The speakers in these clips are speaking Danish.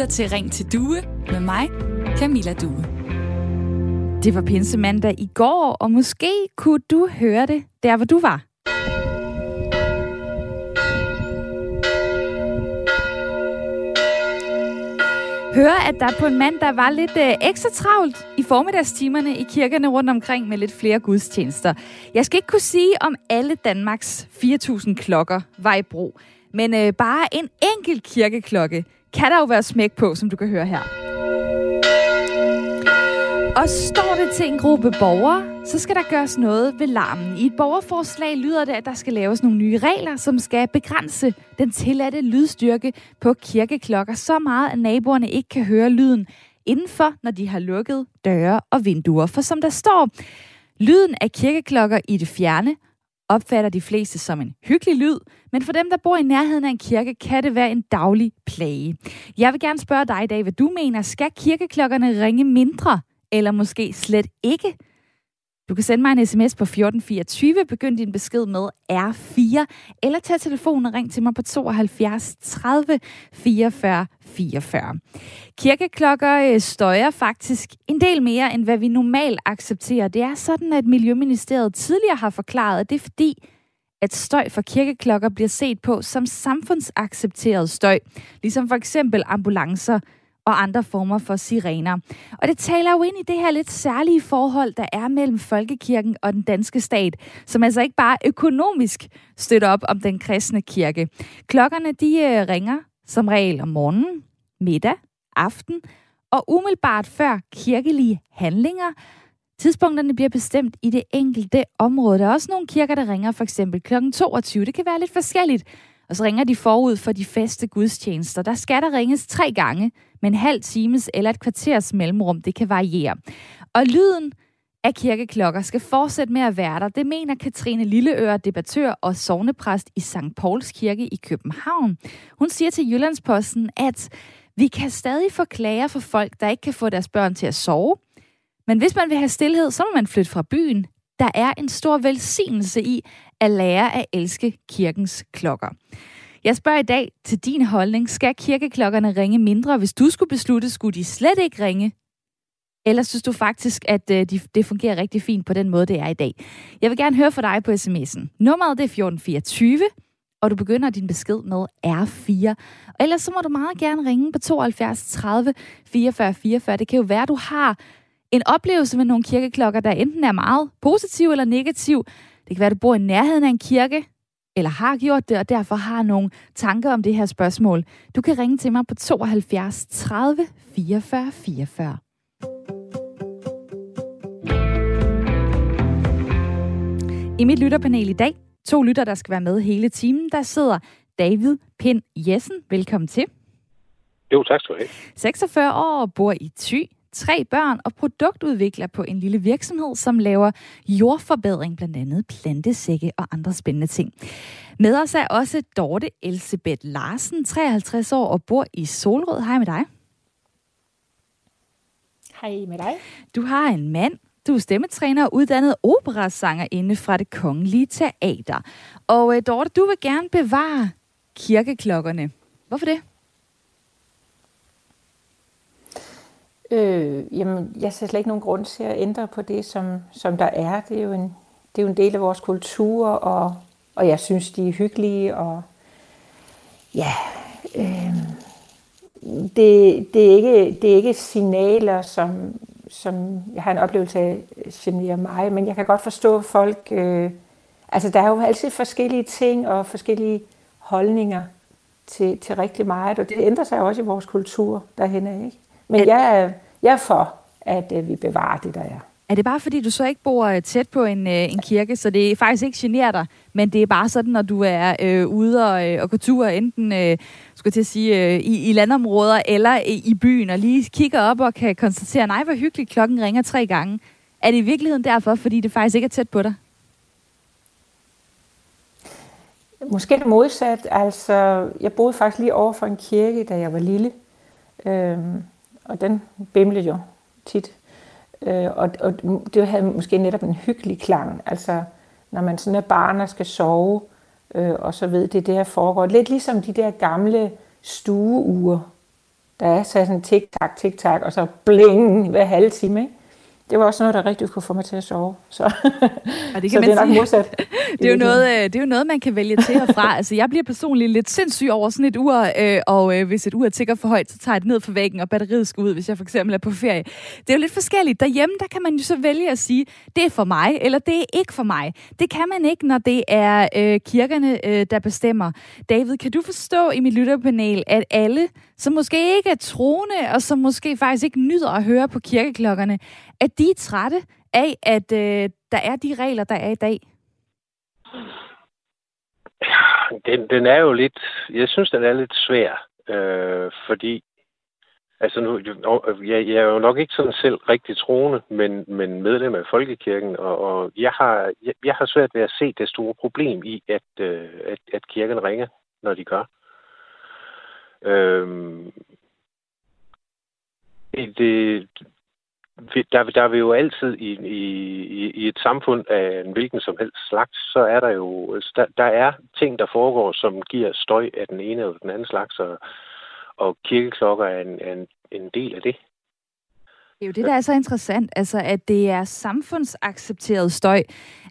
lytter til Ring til Due med mig, Camilla Due. Det var pinsemandag i går, og måske kunne du høre det der, hvor du var. Høre, at der på en mand, der var lidt øh, ekstra travlt i formiddagstimerne i kirkerne rundt omkring med lidt flere gudstjenester. Jeg skal ikke kunne sige, om alle Danmarks 4.000 klokker var i brug, men øh, bare en enkelt kirkeklokke kan der jo være smæk på, som du kan høre her. Og står det til en gruppe borgere, så skal der gøres noget ved larmen. I et borgerforslag lyder det, at der skal laves nogle nye regler, som skal begrænse den tilladte lydstyrke på kirkeklokker så meget, at naboerne ikke kan høre lyden indenfor, når de har lukket døre og vinduer. For som der står, lyden af kirkeklokker i det fjerne opfatter de fleste som en hyggelig lyd, men for dem, der bor i nærheden af en kirke, kan det være en daglig plage. Jeg vil gerne spørge dig i dag, hvad du mener. Skal kirkeklokkerne ringe mindre, eller måske slet ikke? Du kan sende mig en sms på 1424, begynd din besked med R4, eller tag telefonen og ring til mig på 72 30 44 44. Kirkeklokker øh, støjer faktisk en del mere, end hvad vi normalt accepterer. Det er sådan, at Miljøministeriet tidligere har forklaret, at det er fordi, at støj fra kirkeklokker bliver set på som samfundsaccepteret støj, ligesom for eksempel ambulancer, og andre former for sirener. Og det taler jo ind i det her lidt særlige forhold, der er mellem folkekirken og den danske stat, som altså ikke bare økonomisk støtter op om den kristne kirke. Klokkerne de øh, ringer som regel om morgenen, middag, aften og umiddelbart før kirkelige handlinger. Tidspunkterne bliver bestemt i det enkelte område. Der er også nogle kirker, der ringer for eksempel kl. 22. Det kan være lidt forskelligt. Og så ringer de forud for de faste gudstjenester. Der skal der ringes tre gange med en halv times eller et kvarters mellemrum. Det kan variere. Og lyden af kirkeklokker skal fortsætte med at være der. Det mener Katrine Lilleøre, debattør og sovnepræst i St. Pauls Kirke i København. Hun siger til Jyllandsposten, at vi kan stadig få klager for folk, der ikke kan få deres børn til at sove. Men hvis man vil have stillhed, så må man flytte fra byen. Der er en stor velsignelse i at lære at elske kirkens klokker. Jeg spørger i dag til din holdning. Skal kirkeklokkerne ringe mindre? Hvis du skulle beslutte, skulle de slet ikke ringe? Eller synes du faktisk, at øh, de, det fungerer rigtig fint på den måde, det er i dag? Jeg vil gerne høre fra dig på sms'en. Nummeret det er 1424, og du begynder din besked med R4. Og ellers så må du meget gerne ringe på 72 30 44 44. Det kan jo være, at du har en oplevelse med nogle kirkeklokker, der enten er meget positiv eller negativ. Det kan være, at du bor i nærheden af en kirke, eller har gjort det, og derfor har nogle tanker om det her spørgsmål. Du kan ringe til mig på 72 30 44 44. I mit lytterpanel i dag, to lytter, der skal være med hele timen, der sidder David Pind Jessen. Velkommen til. Jo, tak skal du have. 46 år og bor i Thy tre børn og produktudvikler på en lille virksomhed, som laver jordforbedring, blandt andet plantesække og andre spændende ting. Med os er også Dorte Elsebeth Larsen, 53 år og bor i Solrød. Hej med dig. Hej med dig. Du har en mand, du er stemmetræner og uddannet operasanger inde fra det kongelige teater. Og uh, Dorte, du vil gerne bevare kirkeklokkerne. Hvorfor det? Øh, jamen, jeg ser slet ikke nogen grund til at ændre på det, som, som der er. Det er, jo en, det er jo en del af vores kultur, og, og jeg synes, de er hyggelige, og ja, øh, det, det, er ikke, det er ikke signaler, som, som jeg har en oplevelse af generer mig, men jeg kan godt forstå folk, øh, altså der er jo altid forskellige ting og forskellige holdninger til, til rigtig meget, og det ændrer sig også i vores kultur derhen ikke? Men jeg jeg er for, at øh, vi bevarer det, der er. Er det bare fordi, du så ikke bor øh, tæt på en, øh, en kirke, så det faktisk ikke generer dig, men det er bare sådan, når du er øh, ude og, øh, og går tur, enten øh, skulle til at sige, øh, i, i landområder eller i, i byen, og lige kigger op og kan konstatere, nej, hvor hyggeligt, klokken ringer tre gange. Er det i virkeligheden derfor, fordi det faktisk ikke er tæt på dig? Måske det modsat. Altså, jeg boede faktisk lige over for en kirke, da jeg var lille. Øhm, og den bimlede jo tit. Øh, og, og det havde måske netop en hyggelig klang, altså når man sådan er barn og skal sove, øh, og så ved det, det her foregår. Lidt ligesom de der gamle stueure, Der er sådan en tik-tak, tik-tak, og så bling hver halve time. Ikke? Det var også noget, der rigtig kunne få mig til at sove. Så, og det, kan så man det er nok modsat. det, er jo noget, øh, det er jo noget, man kan vælge til og fra. altså, jeg bliver personligt lidt sindssyg over sådan et ur, øh, og øh, hvis et ur tigger for højt, så tager jeg det ned fra væggen, og batteriet skal ud, hvis jeg for eksempel er på ferie. Det er jo lidt forskelligt. Derhjemme, der kan man jo så vælge at sige, det er for mig, eller det er ikke for mig. Det kan man ikke, når det er øh, kirkerne, øh, der bestemmer. David, kan du forstå i mit lytterpanel, at alle, som måske ikke er troende, og som måske faktisk ikke nyder at høre på kirkeklokkerne, at de er trætte af, at øh, der er de regler, der er i dag? Den, den er jo lidt, jeg synes, den er lidt svær, øh, fordi Altså nu, jeg, jeg er jo nok ikke sådan selv rigtig troende, men, men medlem af Folkekirken, og, og jeg, har, jeg, jeg har svært ved at se det store problem i, at, øh, at, at kirken ringer, når de gør. Øhm, det, der, der vil jo altid i, i, i et samfund af en hvilken som helst slags, så er der jo altså, der, der er ting, der foregår, som giver støj af den ene eller den anden slags, og, og kirkeklokker er en, en, en del af det. Det er jo det, der er så interessant, altså at det er samfundsaccepteret støj.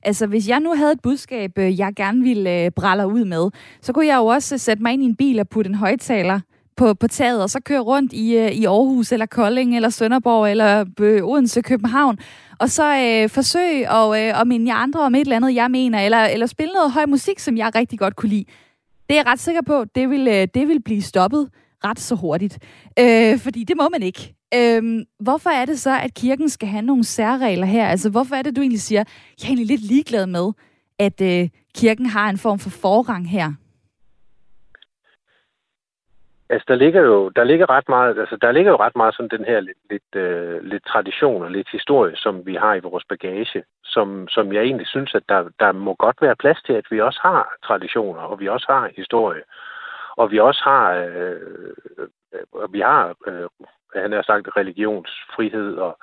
Altså hvis jeg nu havde et budskab, øh, jeg gerne ville øh, brælle ud med, så kunne jeg jo også øh, sætte mig ind i en bil og putte en højtaler på, på taget, og så køre rundt i, øh, i Aarhus, eller Kolding, eller Sønderborg, eller øh, Odense, København, og så øh, forsøge at, øh, at minde jer andre om et eller andet, jeg mener, eller, eller spille noget høj musik, som jeg rigtig godt kunne lide. Det er jeg ret sikker på, det vil, øh, det vil blive stoppet ret så hurtigt. Øh, fordi det må man ikke. Øh, hvorfor er det så, at kirken skal have nogle særregler her? Altså, hvorfor er det, du egentlig siger, jeg er egentlig lidt ligeglad med, at øh, kirken har en form for forrang her? Altså, der ligger jo der ligger ret meget, altså, der ligger jo ret meget sådan den her lidt, lidt, øh, lidt tradition og lidt historie, som vi har i vores bagage, som, som jeg egentlig synes, at der, der må godt være plads til, at vi også har traditioner, og vi også har historie, og vi også har, øh, øh, vi har, øh, han har sagt, religionsfrihed, og,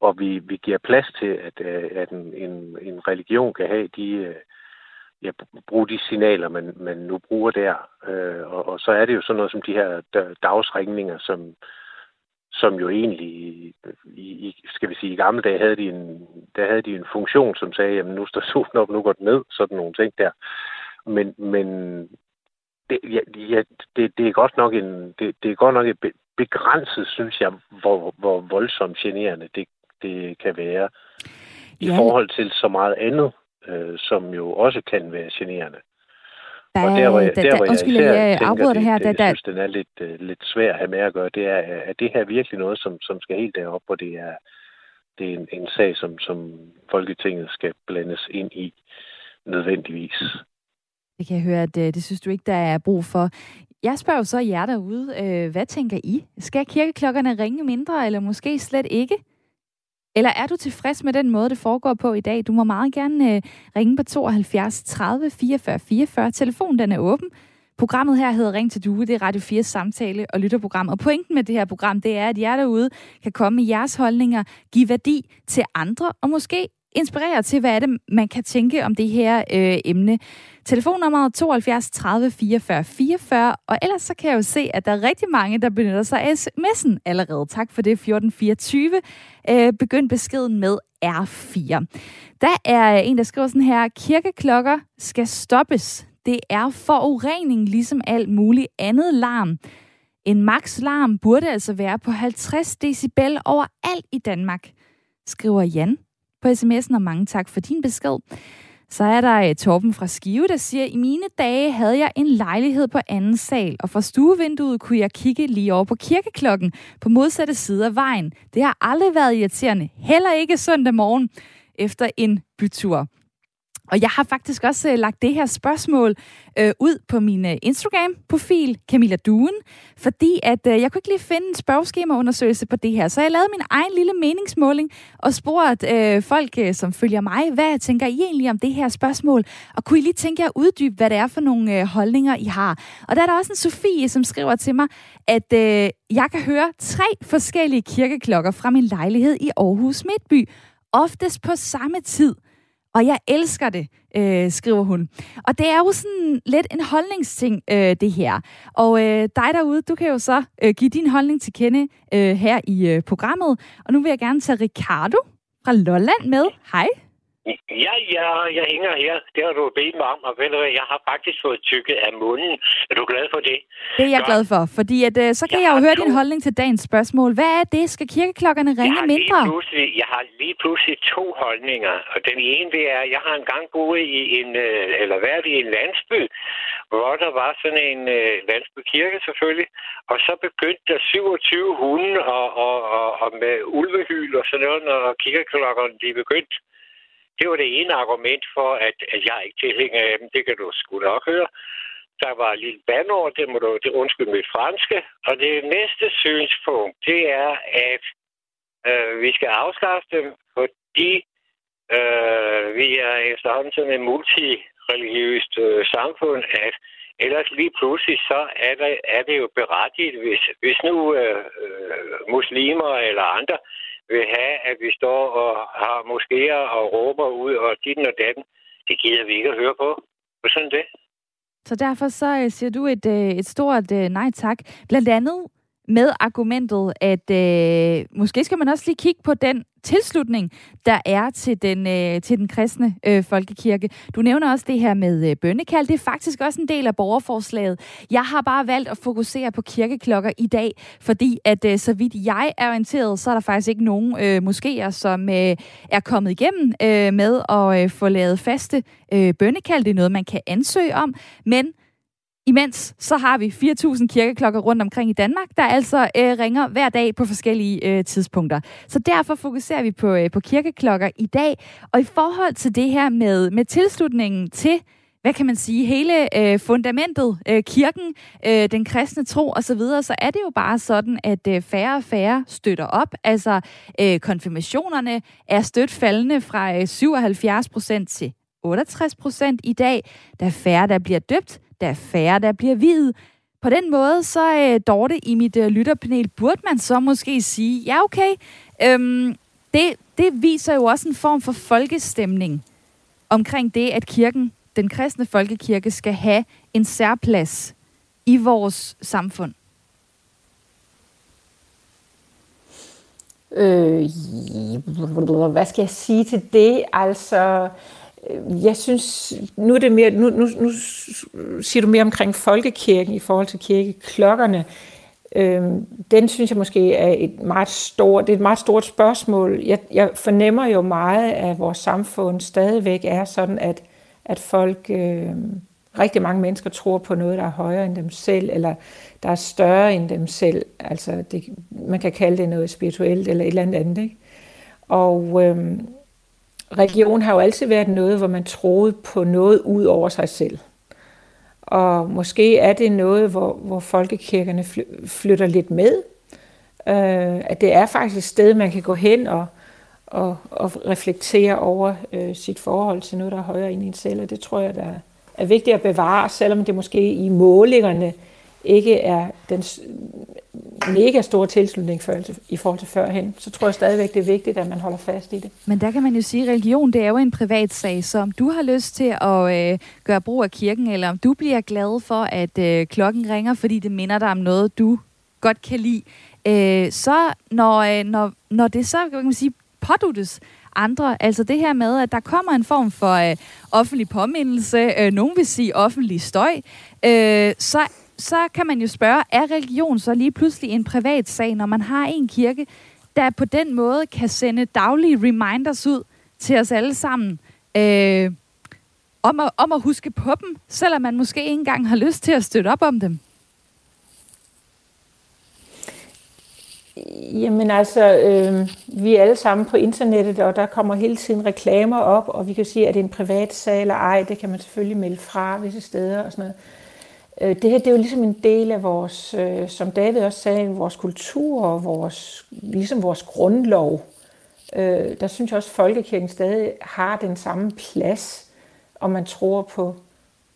og vi, vi giver plads til, at, øh, at en, en, en religion kan have de, øh, ja, bruge de signaler, man, man nu bruger der. Øh, og, og så er det jo sådan noget som de her dagsringninger, som, som jo egentlig, i, skal vi sige, i gamle dage havde de en, der havde de en funktion, som sagde, jamen nu står solen op, nu går den ned, sådan nogle ting der. Men, men det, ja, ja, det, det er godt nok en, det, det er godt nok et begrænset, synes jeg, hvor, hvor voldsomt generende det, det kan være i ja. forhold til så meget andet øh, som jo også kan være generende. Der, og der, hvor jeg, der, der, der, hvor jeg undskyld, jeg tænker, det, her. Det, det, jeg synes, den er lidt, uh, lidt svær at have med at gøre, det er, er det her virkelig noget, som, som skal helt derop, hvor det er, det er en, en sag, som, som Folketinget skal blandes ind i nødvendigvis. Det kan jeg høre, at øh, det, synes du ikke, der er brug for. Jeg spørger jo så jer derude, øh, hvad tænker I? Skal kirkeklokkerne ringe mindre, eller måske slet ikke? Eller er du tilfreds med den måde, det foregår på i dag? Du må meget gerne øh, ringe på 72 30 44 44. Telefonen den er åben. Programmet her hedder Ring til Due. Det er Radio 4 samtale- og lytterprogram. Og pointen med det her program, det er, at jer derude kan komme med jeres holdninger, give værdi til andre, og måske inspirere til, hvad er det, man kan tænke om det her øh, emne. Telefonnummeret 72 30 44 44, og ellers så kan jeg jo se, at der er rigtig mange, der benytter sig af sms'en allerede. Tak for det, 1424. Øh, begynd beskeden med R4. Der er en, der skriver sådan her, kirkeklokker skal stoppes. Det er forurening, ligesom alt muligt andet larm. En max larm burde altså være på 50 decibel overalt i Danmark, skriver Jan på sms'en, og mange tak for din besked. Så er der øh, Torben fra Skive, der siger, i mine dage havde jeg en lejlighed på anden sal, og fra stuevinduet kunne jeg kigge lige over på kirkeklokken på modsatte side af vejen. Det har aldrig været irriterende, heller ikke søndag morgen efter en bytur. Og jeg har faktisk også øh, lagt det her spørgsmål øh, ud på min øh, Instagram-profil, Camilla Duen, fordi at øh, jeg kunne ikke lige finde en spørgeskemaundersøgelse på det her. Så jeg lavede min egen lille meningsmåling og spurgte øh, folk, øh, som følger mig, hvad tænker I egentlig om det her spørgsmål? Og kunne I lige tænke jer at uddybe, hvad det er for nogle øh, holdninger, I har? Og der er der også en Sofie, som skriver til mig, at øh, jeg kan høre tre forskellige kirkeklokker fra min lejlighed i Aarhus Midtby, oftest på samme tid. Og jeg elsker det, øh, skriver hun. Og det er jo sådan lidt en holdningsting, øh, det her. Og øh, dig derude, du kan jo så øh, give din holdning til kende øh, her i øh, programmet. Og nu vil jeg gerne tage Ricardo fra Lolland med. Hej. Ja, ja, jeg hænger her. Det har du bedt mig om, og ved du hvad, jeg har faktisk fået tykket af munden. Er du glad for det? Det er jeg Godt. glad for, fordi at, øh, så kan jeg, jeg jo høre to... din holdning til dagens spørsmål. Hvad er det? Skal kirkeklokkerne ringe jeg mindre? jeg har lige pludselig to holdninger, og den ene det er, at jeg har engang boet i en, øh, eller været i en landsby, hvor der var sådan en øh, landsbykirke selvfølgelig, og så begyndte der 27 hunde og, og, og, og med ulvehyl og sådan noget, når kirkeklokkerne de begyndte det var det ene argument for, at, at jeg ikke tilhænger af dem. Det kan du sgu nok høre. Der var et lille bandord, det må du det undskylde mit franske. Og det næste synspunkt, det er, at øh, vi skal afskaffe dem, fordi øh, vi er efterhånden sådan et multireligiøst øh, samfund, at ellers lige pludselig så er, der, er det jo berettiget, hvis, hvis nu øh, øh, muslimer eller andre vil have, at vi står og har moskéer og råber ud og dit og datten. Det gider vi ikke at høre på. Hvad sådan det. Så derfor så øh, siger du et, øh, et stort øh, nej tak. Blandt andet med argumentet, at øh, måske skal man også lige kigge på den tilslutning, der er til den, øh, til den kristne øh, folkekirke. Du nævner også det her med øh, bønnekald. Det er faktisk også en del af borgerforslaget. Jeg har bare valgt at fokusere på kirkeklokker i dag, fordi at øh, så vidt jeg er orienteret, så er der faktisk ikke nogen øh, moskéer, som øh, er kommet igennem øh, med at øh, få lavet faste øh, bønnekald. Det er noget, man kan ansøge om, men Imens så har vi 4.000 kirkeklokker rundt omkring i Danmark, der altså øh, ringer hver dag på forskellige øh, tidspunkter. Så derfor fokuserer vi på, øh, på kirkeklokker i dag. Og i forhold til det her med, med tilslutningen til hvad kan man sige, hele øh, fundamentet, øh, kirken, øh, den kristne tro osv., så, så er det jo bare sådan, at øh, færre og færre støtter op. Altså, øh, konfirmationerne er stødt faldende fra øh, 77 procent til 68 procent i dag. Der er færre, der bliver døbt der er færre, der bliver videt. På den måde, så øh, Dorte i mit øh, lytterpanel, burde man så måske sige, ja okay, øhm, det, det viser jo også en form for folkestemning omkring det, at kirken, den kristne folkekirke, skal have en særplads i vores samfund. Øh, hvad skal jeg sige til det? Altså, jeg synes, nu er det mere, nu, nu, nu siger du mere omkring folkekirken i forhold til kirkeklokkerne. Øhm, den synes jeg måske er et meget stort, det er et meget stort spørgsmål. Jeg, jeg fornemmer jo meget, at vores samfund stadigvæk er sådan, at, at folk, øh, rigtig mange mennesker tror på noget, der er højere end dem selv, eller der er større end dem selv. Altså, det, man kan kalde det noget spirituelt eller et eller andet. Ikke? Og øhm, religion har jo altid været noget, hvor man troede på noget ud over sig selv. Og måske er det noget, hvor, hvor folkekirkerne flytter lidt med. Øh, at det er faktisk et sted, man kan gå hen og, og, og reflektere over øh, sit forhold til noget, der er højere end en selv. Og det tror jeg, der er vigtigt at bevare, selvom det måske i målingerne ikke er den mega store tilslutning for, i forhold til førhen, så tror jeg stadigvæk, det er vigtigt, at man holder fast i det. Men der kan man jo sige, at religion det er jo en privat sag, så om du har lyst til at øh, gøre brug af kirken, eller om du bliver glad for, at øh, klokken ringer, fordi det minder dig om noget, du godt kan lide, øh, så når, øh, når, når det så kan man sige, påduttes andre. Altså det her med, at der kommer en form for øh, offentlig påmindelse, øh, nogen vil sige offentlig støj, øh, så så kan man jo spørge, er religion så lige pludselig en privat sag, når man har en kirke, der på den måde kan sende daglige reminders ud til os alle sammen, øh, om, at, om at huske på dem, selvom man måske ikke engang har lyst til at støtte op om dem? Jamen altså, øh, vi er alle sammen på internettet, og der kommer hele tiden reklamer op, og vi kan sige, at det er en privat sag eller ej, det kan man selvfølgelig melde fra visse steder og sådan noget. Øh, det her det er jo ligesom en del af vores, øh, som David også sagde, vores kultur og vores, ligesom vores grundlov. Øh, der synes jeg også, at folkekirken stadig har den samme plads, om man tror på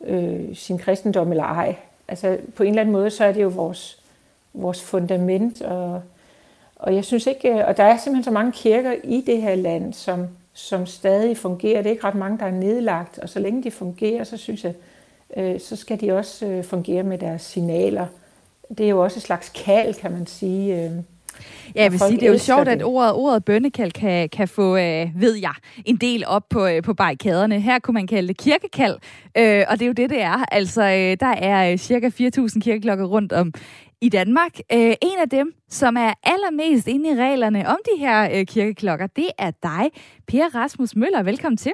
øh, sin kristendom eller ej. Altså på en eller anden måde, så er det jo vores, vores fundament. Og, og jeg synes ikke, øh, og der er simpelthen så mange kirker i det her land, som, som stadig fungerer. Det er ikke ret mange, der er nedlagt, og så længe de fungerer, så synes jeg, øh, så skal de også øh, fungere med deres signaler. Det er jo også et slags kald, kan man sige. Øh, Ja, jeg vil sige, det er jo sjovt, det. at ordet, ordet bønnekald kan, kan få, øh, ved jeg, en del op på, øh, på barrikaderne. Her kunne man kalde det kirkekald, øh, og det er jo det, det er. Altså, øh, der er øh, cirka 4.000 kirkeklokker rundt om i Danmark. Øh, en af dem, som er allermest inde i reglerne om de her øh, kirkeklokker, det er dig, Per Rasmus Møller. Velkommen til.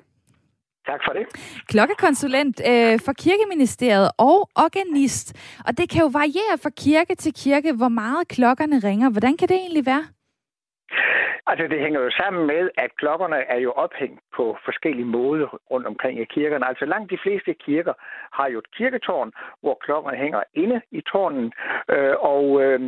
Tak for det. Klokkekonsulent øh, for Kirkeministeriet og organist. Og det kan jo variere fra kirke til kirke, hvor meget klokkerne ringer. Hvordan kan det egentlig være? Altså, det hænger jo sammen med, at klokkerne er jo ophængt på forskellige måder rundt omkring i kirkerne. Altså, langt de fleste kirker har jo et kirketårn, hvor klokkerne hænger inde i tårnen, øh, og øh,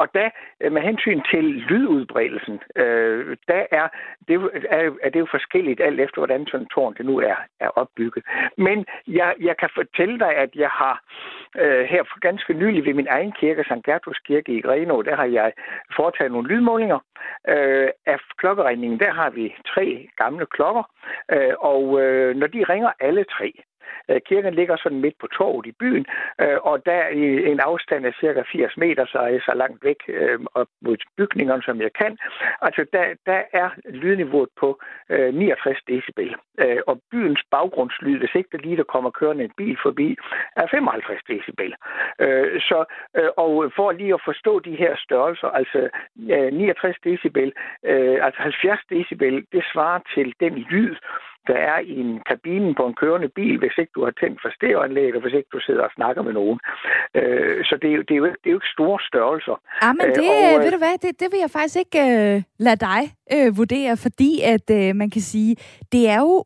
og da, øh, med hensyn til lydudbredelsen, øh, der er det, er, er det jo forskelligt alt efter, hvordan sådan en tårn det nu er, er opbygget. Men jeg, jeg kan fortælle dig, at jeg har øh, her for ganske nylig ved min egen kirke, St. Gertruds Kirke i Greno, der har jeg foretaget nogle lydmålinger øh, af klokkeregningen. Der har vi tre gamle klokker, øh, og øh, når de ringer alle tre, Øh, kirken ligger sådan midt på torvet i byen, øh, og der i en afstand af cirka 80 meter, så er jeg så langt væk øh, op mod bygningerne, som jeg kan. Altså, der, der er lydniveauet på 69 decibel. Og byens baggrundslyd, hvis ikke det lige der kommer kørende en bil forbi, er 55 decibel. Så, og for lige at forstå de her størrelser, altså 69 decibel, altså 70 decibel, det svarer til den lyd, der er i en kabine på en kørende bil, hvis ikke du har tændt for stereoanlæg, og hvis ikke du sidder og snakker med nogen. Øh, så det er, jo, det, er jo, det er jo ikke store størrelser. Ja, men det, øh, og, øh, ved du hvad, det, det vil jeg faktisk ikke øh, lade dig øh, vurdere, fordi at øh, man kan sige, det er jo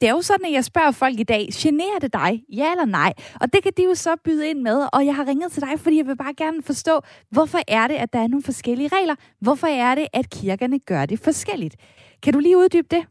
det er jo sådan, at jeg spørger folk i dag, generer det dig? Ja eller nej? Og det kan de jo så byde ind med, og jeg har ringet til dig, fordi jeg vil bare gerne forstå, hvorfor er det, at der er nogle forskellige regler? Hvorfor er det, at kirkerne gør det forskelligt? Kan du lige uddybe det?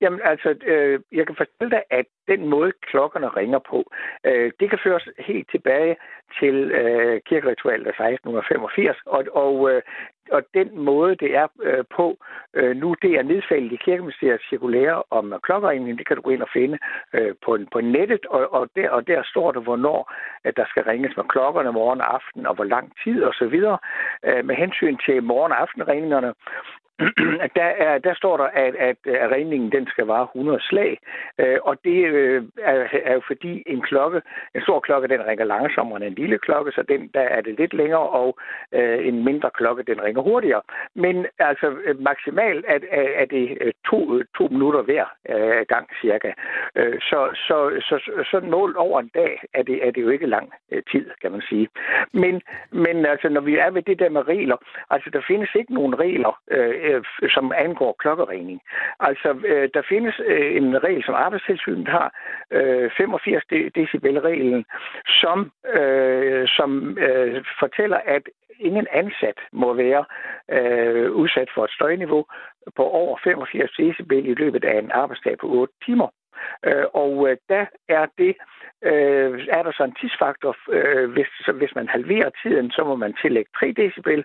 Jamen altså, øh, jeg kan fortælle dig, at den måde, klokkerne ringer på, øh, det kan føres helt tilbage til øh, kirkeritualet af 1685, og, og, øh, og den måde, det er øh, på øh, nu, det er nedfældet i kirkeministeriets cirkulære om øh, klokkeringning. Det kan du gå ind og finde øh, på, på nettet, og, og, der, og der står det, hvornår at der skal ringes med klokkerne morgen og aften, og hvor lang tid osv. Øh, med hensyn til morgen- og aftenringningerne, der, er, der står der, at, at, at regningen den skal vare 100 slag, øh, og det øh, er, er jo fordi en klokke, en stor klokke, den ringer langsommere end en lille klokke, så den, der er det lidt længere, og øh, en mindre klokke, den ringer hurtigere. Men altså øh, maksimalt er, er, er det øh, to, to minutter hver øh, gang cirka. Øh, så, så, så, så, så mål over en dag er det, er det jo ikke lang øh, tid, kan man sige. Men, men altså, når vi er ved det der med regler, altså der findes ikke nogen regler, øh, øh, som angår klokkeringning. Altså, øh, der findes øh, en regel, som Arbejdstilsynet har, øh, 85 decibel-reglen, som, øh, som øh, fortæller, at ingen ansat må være øh, udsat for et støjniveau på over 85 decibel i løbet af en arbejdsdag på 8 timer. Øh, og øh, der er det øh, er der så en tidsfaktor. Øh, hvis, så hvis man halverer tiden, så må man tillægge 3 decibel.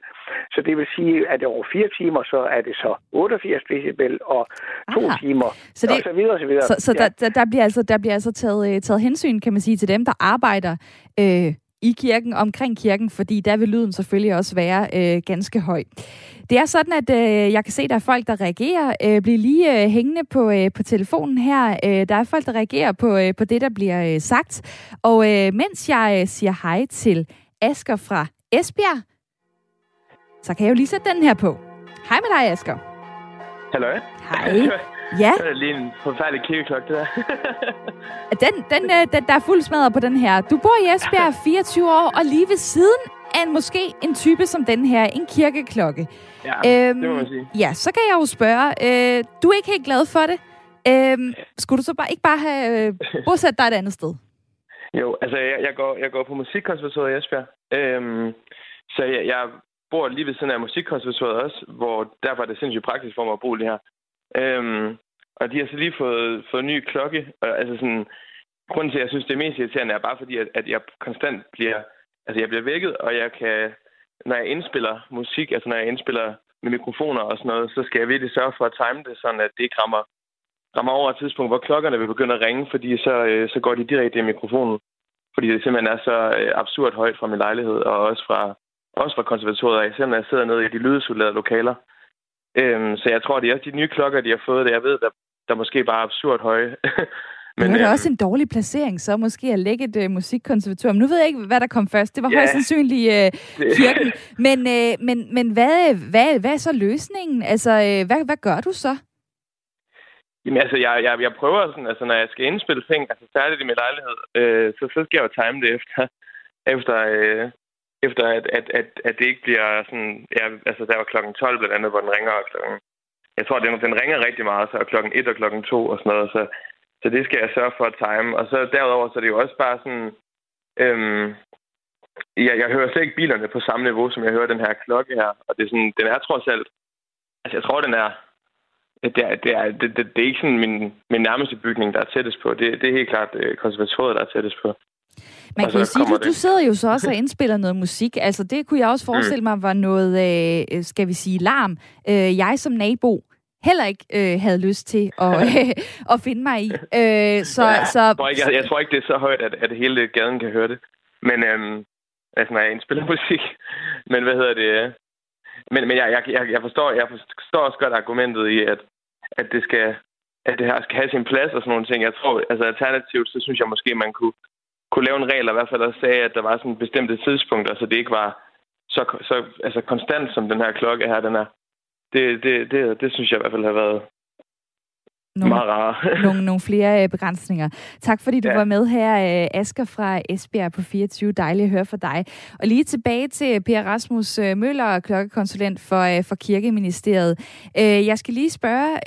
Så det vil sige, at over 4 timer, så er det så 88 decibel, og 2 Aha. timer, så det, og så videre, og så videre. Så, så ja. der, der, bliver altså, der bliver altså taget, øh, taget hensyn, kan man sige, til dem, der arbejder øh, i kirken, omkring kirken, fordi der vil lyden selvfølgelig også være øh, ganske høj. Det er sådan, at øh, jeg kan se, at der er folk, der reagerer. Øh, bliver lige øh, hængende på, øh, på telefonen her. Øh, der er folk, der reagerer på, øh, på det, der bliver øh, sagt. Og øh, mens jeg øh, siger hej til Asker fra Esbjerg, så kan jeg jo lige sætte den her på. Hej med dig, Asker. Hallo. Hej. Ja. Det er lige en forfærdelig kirkeklokke, det der. den, den, øh, den, der er fuld smadret på den her. Du bor i Esbjerg 24 år, og lige ved siden af en, måske en type som den her, en kirkeklokke. Ja, øhm, det må man sige. Ja, så kan jeg jo spørge, øh, du er ikke helt glad for det. Øhm, skulle du så bare ikke bare have øh, bosat dig et andet sted? Jo, altså jeg, jeg, går, jeg går på musikkonservatoriet i Esbjerg. Øhm, så jeg, jeg bor lige ved siden af musikkonservatoriet også, hvor derfor er det sindssygt praktisk for mig at bo lige her. Øhm, og de har så lige fået, fået en ny klokke. Og, altså sådan, grunden til, at jeg synes, det er mest irriterende, er bare fordi, at, at jeg konstant bliver, altså jeg bliver vækket, og jeg kan, når jeg indspiller musik, altså når jeg indspiller med mikrofoner og sådan noget, så skal jeg virkelig sørge for at time det, sådan at det ikke rammer, rammer over et tidspunkt, hvor klokkerne vil begynde at ringe, fordi så, øh, så går de direkte i mikrofonen. Fordi det simpelthen er så øh, absurd højt fra min lejlighed, og også fra, også fra konservatoriet af, selvom jeg sidder nede i de lydisolerede lokaler. Øhm, så jeg tror, det er også de nye klokker, de har fået, det jeg ved, der, der måske bare er absurd høje. Men, det er øhm, også en dårlig placering, så måske at lægge et uh, musikkonservatorium. Nu ved jeg ikke, hvad der kom først. Det var ja. højst sandsynligt uh, kirken. Men, uh, men, men hvad, hvad, hvad er så løsningen? Altså, uh, hvad, hvad gør du så? Jamen altså, jeg, jeg, jeg prøver sådan, altså når jeg skal indspille ting, altså færdigt i min lejlighed, øh, så, så skal jeg jo time det efter, efter, øh, efter at, at, at, at det ikke bliver sådan, ja, altså der var klokken 12 blandt andet, hvor den ringer, klokken, jeg tror, den, den ringer rigtig meget, så er klokken 1 og klokken 2 og sådan noget, så så det skal jeg sørge for at time. Og så derudover, så er det jo også bare sådan... Øhm, jeg, jeg hører slet ikke bilerne på samme niveau, som jeg hører den her klokke her. Og det er sådan, den er trods alt... Altså, jeg tror, den er... Det er, det er, det, det, det er ikke sådan min, min nærmeste bygning, der er tættest på. Det, det er helt klart øh, konservatoriet, der er tættest på. Man kan jo sige, du, du sidder jo så også og indspiller noget musik. Altså, det kunne jeg også forestille mig var noget, øh, skal vi sige, larm. Øh, jeg som nabo heller ikke øh, havde lyst til at, øh, at finde mig i. Øh, så, ja, så, jeg, tror ikke, jeg, jeg tror ikke, det er så højt, at, at hele gaden kan høre det. Men øhm, altså, når jeg indspiller musik. Men hvad hedder det? Men, men jeg, jeg, jeg, forstår, jeg forstår også godt argumentet i, at, at det skal at det her skal have sin plads og sådan nogle ting. Jeg tror, altså alternativt, så synes jeg måske, man kunne, kunne lave en regel, i hvert fald der sagde, at der var sådan bestemte tidspunkter, så det ikke var så, så altså konstant, som den her klokke her, den er det, det, det, det synes jeg i hvert fald har været nogle, meget rare. nogle, nogle flere øh, begrænsninger. Tak fordi du ja. var med her, øh, Asker fra Esbjerg på 24. Dejligt at høre fra dig. Og lige tilbage til Per Rasmus øh, Møller, klokkekonsulent for, for Kirkeministeriet. Jeg skal lige spørge,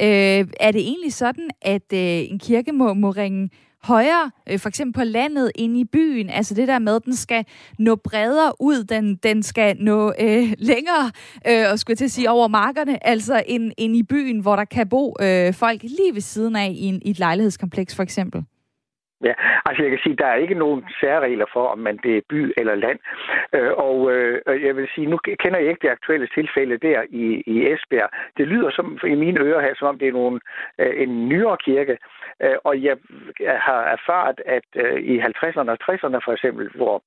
er det egentlig sådan, at en kirke må, må ringe højere, øh, for eksempel på landet, ind i byen. Altså det der med, at den skal nå bredere ud, den, den skal nå øh, længere, øh, og skulle til at sige over markerne, altså ind, ind i byen, hvor der kan bo øh, folk lige ved siden af i, en, i et lejlighedskompleks for eksempel. Ja, altså jeg kan sige, der er ikke nogen særregler for, om man det er by eller land. Øh, og øh, jeg vil sige, nu kender jeg ikke det aktuelle tilfælde der i, i Esbjerg. Det lyder som i mine ører her, som om det er nogen, øh, en nyere kirke. Øh, og jeg har erfaret, at øh, i 50'erne og 60'erne for eksempel, hvor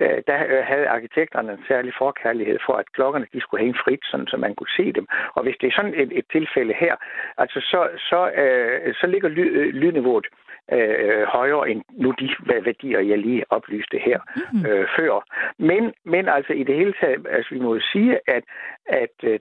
øh, der havde arkitekterne en særlig forkærlighed for, at klokkerne de skulle hænge frit, sådan, så man kunne se dem. Og hvis det er sådan et, et tilfælde her, altså så, så, øh, så ligger ly, øh, lydniveauet øh, højere end nu de værdier, jeg lige oplyste her mm-hmm. øh, før. Men, men altså i det hele taget, altså vi må jo sige, at, at, at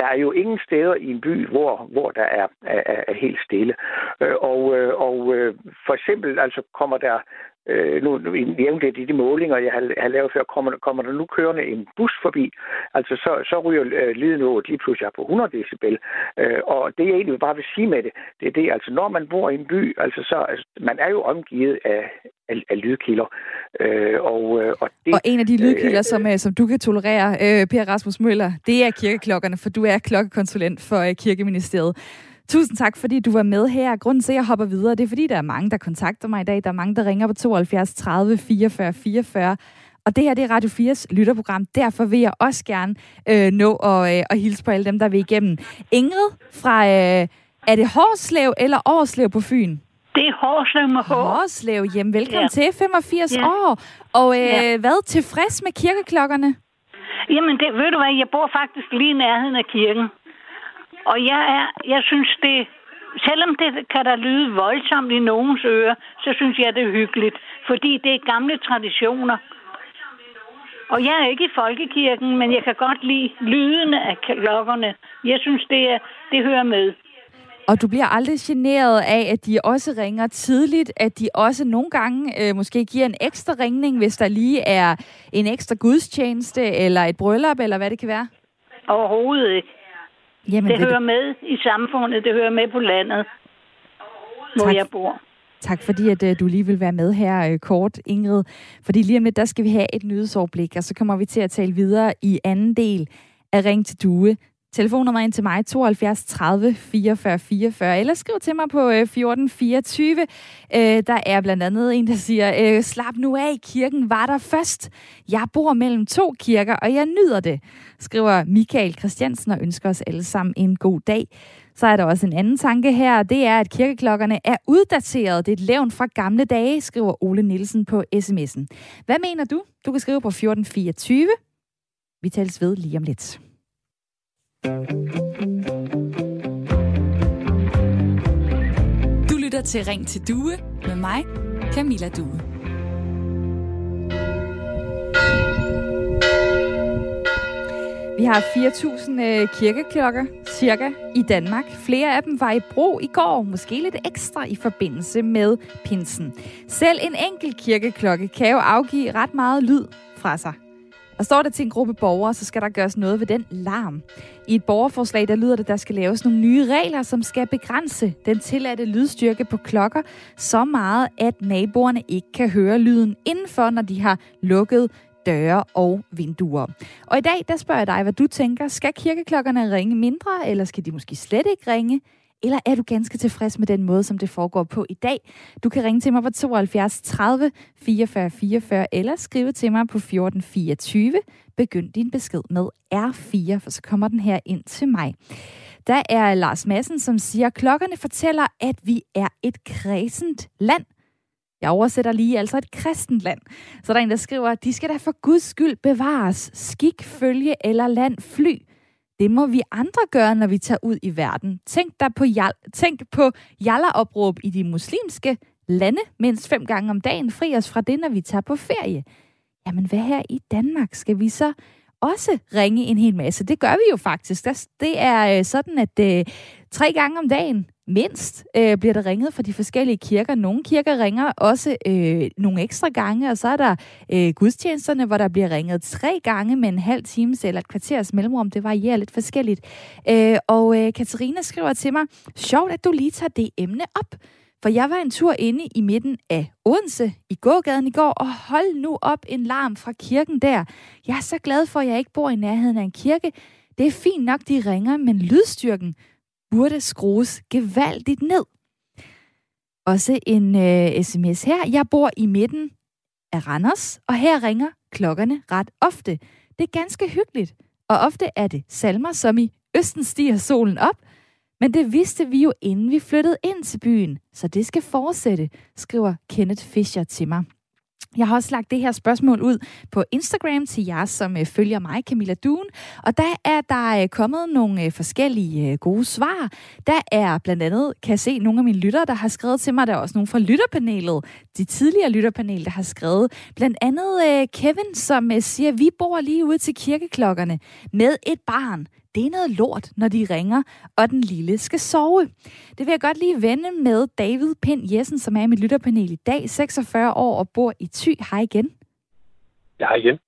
der er jo ingen steder i en by, hvor, hvor der er, er, er helt stille. Øh, og, øh, og øh, for eksempel altså kommer der øh, nu, nu nævnte jeg de, de målinger, jeg har, har lavet før, kommer, kommer der nu kørende en bus forbi, altså så, så ryger øh, lydniveauet lige pludselig på 100 decibel. Øh, og det jeg egentlig bare vil sige med det, det er det, altså når man bor i en by, altså så, altså, man er jo omgivet af, af, af lydkilder. Øh, og, øh, og, det, og en af de lydkilder, øh, som, øh, som du kan tolerere, øh, Per Rasmus Møller, det er kirkeklokkerne, for du er klokkekonsulent for øh, Kirkeministeriet. Tusind tak, fordi du var med her. Grunden til, at jeg hopper videre, det er, fordi der er mange, der kontakter mig i dag. Der er mange, der ringer på 72 30 44 44. Og det her, det er Radio 4's lytterprogram. Derfor vil jeg også gerne øh, nå at, øh, at hilse på alle dem, der vil igennem. Ingrid fra, øh, er det Hårslev eller Årslev på Fyn? Det er Hårslev med H. Hårslev, jamen velkommen ja. til, 85 ja. år. Og øh, ja. hvad, tilfreds med kirkeklokkerne? Jamen, det, ved du hvad, jeg bor faktisk lige i nærheden af kirken. Og jeg, er, jeg synes, det, selvom det kan der lyde voldsomt i nogens ører, så synes jeg, det er hyggeligt. Fordi det er gamle traditioner. Og jeg er ikke i folkekirken, men jeg kan godt lide lydene af klokkerne. Jeg synes, det, er, det hører med. Og du bliver aldrig generet af, at de også ringer tidligt, at de også nogle gange øh, måske giver en ekstra ringning, hvis der lige er en ekstra gudstjeneste, eller et bryllup, eller hvad det kan være? Overhovedet ikke. Jamen, det hører det... med i samfundet, det hører med på landet, hvor tak. jeg bor. Tak fordi, at uh, du lige vil være med her uh, kort, Ingrid. Fordi lige om lidt, der skal vi have et nyhedsoverblik, og så kommer vi til at tale videre i anden del af Ring til Due. Telefonnummer ind til mig 72 30 44 44, eller skriv til mig på øh, 14 24. øh, der er blandt andet en, der siger, øh, slap nu af, kirken var der først. Jeg bor mellem to kirker, og jeg nyder det, skriver Michael Christiansen og ønsker os alle sammen en god dag. Så er der også en anden tanke her, det er, at kirkeklokkerne er uddateret. Det er et levn fra gamle dage, skriver Ole Nielsen på sms'en. Hvad mener du? Du kan skrive på 1424. Vi tales ved lige om lidt. Du lytter til Ring til Due med mig, Camilla Due. Vi har 4.000 øh, kirkeklokker cirka i Danmark. Flere af dem var i brug i går, måske lidt ekstra i forbindelse med pinsen. Selv en enkelt kirkeklokke kan jo afgive ret meget lyd fra sig. Og står der til en gruppe borgere, så skal der gøres noget ved den larm. I et borgerforslag, der lyder det, der skal laves nogle nye regler, som skal begrænse den tilladte lydstyrke på klokker så meget, at naboerne ikke kan høre lyden indenfor, når de har lukket døre og vinduer. Og i dag, der spørger jeg dig, hvad du tænker. Skal kirkeklokkerne ringe mindre, eller skal de måske slet ikke ringe? Eller er du ganske tilfreds med den måde, som det foregår på i dag? Du kan ringe til mig på 72 30 44 44, eller skrive til mig på 14 24. Begynd din besked med R4, for så kommer den her ind til mig. Der er Lars Madsen, som siger, klokkerne fortæller, at vi er et kredsent land. Jeg oversætter lige, altså et kristent land. Så der er en, der skriver, de skal da for Guds skyld bevares. Skik, følge eller land fly. Det må vi andre gøre, når vi tager ud i verden. Tænk, der på, tænk på jalleropråb i de muslimske lande, mindst fem gange om dagen. Fri os fra det, når vi tager på ferie. Jamen, hvad her i Danmark? Skal vi så også ringe en hel masse? Det gør vi jo faktisk. Det er øh, sådan, at øh, tre gange om dagen mindst øh, bliver der ringet fra de forskellige kirker. Nogle kirker ringer også øh, nogle ekstra gange, og så er der øh, gudstjenesterne, hvor der bliver ringet tre gange med en halv times eller et kvarters mellemrum. Det varierer lidt forskelligt. Øh, og øh, Katarina skriver til mig, sjovt, at du lige tager det emne op. For jeg var en tur inde i midten af Odense i gågaden i går, og hold nu op en larm fra kirken der. Jeg er så glad for, at jeg ikke bor i nærheden af en kirke. Det er fint nok, de ringer, men lydstyrken burde skrues gevaldigt ned. Også en øh, sms her. Jeg bor i midten af Randers, og her ringer klokkerne ret ofte. Det er ganske hyggeligt, og ofte er det salmer, som i Østen stiger solen op, men det vidste vi jo, inden vi flyttede ind til byen, så det skal fortsætte, skriver Kenneth Fischer til mig. Jeg har også lagt det her spørgsmål ud på Instagram til jer, som øh, følger mig, Camilla Duen. Og der er der øh, kommet nogle øh, forskellige gode svar. Der er blandt andet, kan jeg se, nogle af mine lyttere, der har skrevet til mig. Der er også nogle fra lytterpanelet, de tidligere lytterpanel, der har skrevet. Blandt andet Kevin, som siger, vi bor lige ude til kirkeklokkerne med et barn det er noget lort, når de ringer, og den lille skal sove. Det vil jeg godt lige vende med David Pind Jessen, som er i mit lytterpanel i dag, 46 år og bor i Thy. Hej igen. Ja, hej igen.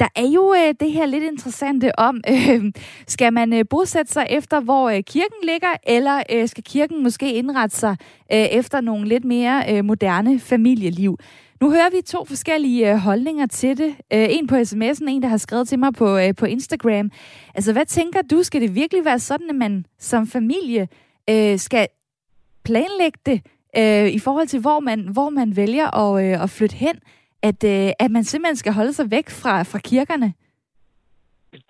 Der er jo øh, det her lidt interessante om, øh, skal man øh, bosætte sig efter, hvor øh, kirken ligger, eller øh, skal kirken måske indrette sig øh, efter nogle lidt mere øh, moderne familieliv? Nu hører vi to forskellige øh, holdninger til det. Øh, en på sms'en, en der har skrevet til mig på, øh, på Instagram. Altså, hvad tænker du? Skal det virkelig være sådan, at man som familie øh, skal planlægge det øh, i forhold til, hvor man, hvor man vælger at, øh, at flytte hen? At, øh, at man simpelthen skal holde sig væk fra, fra kirkerne?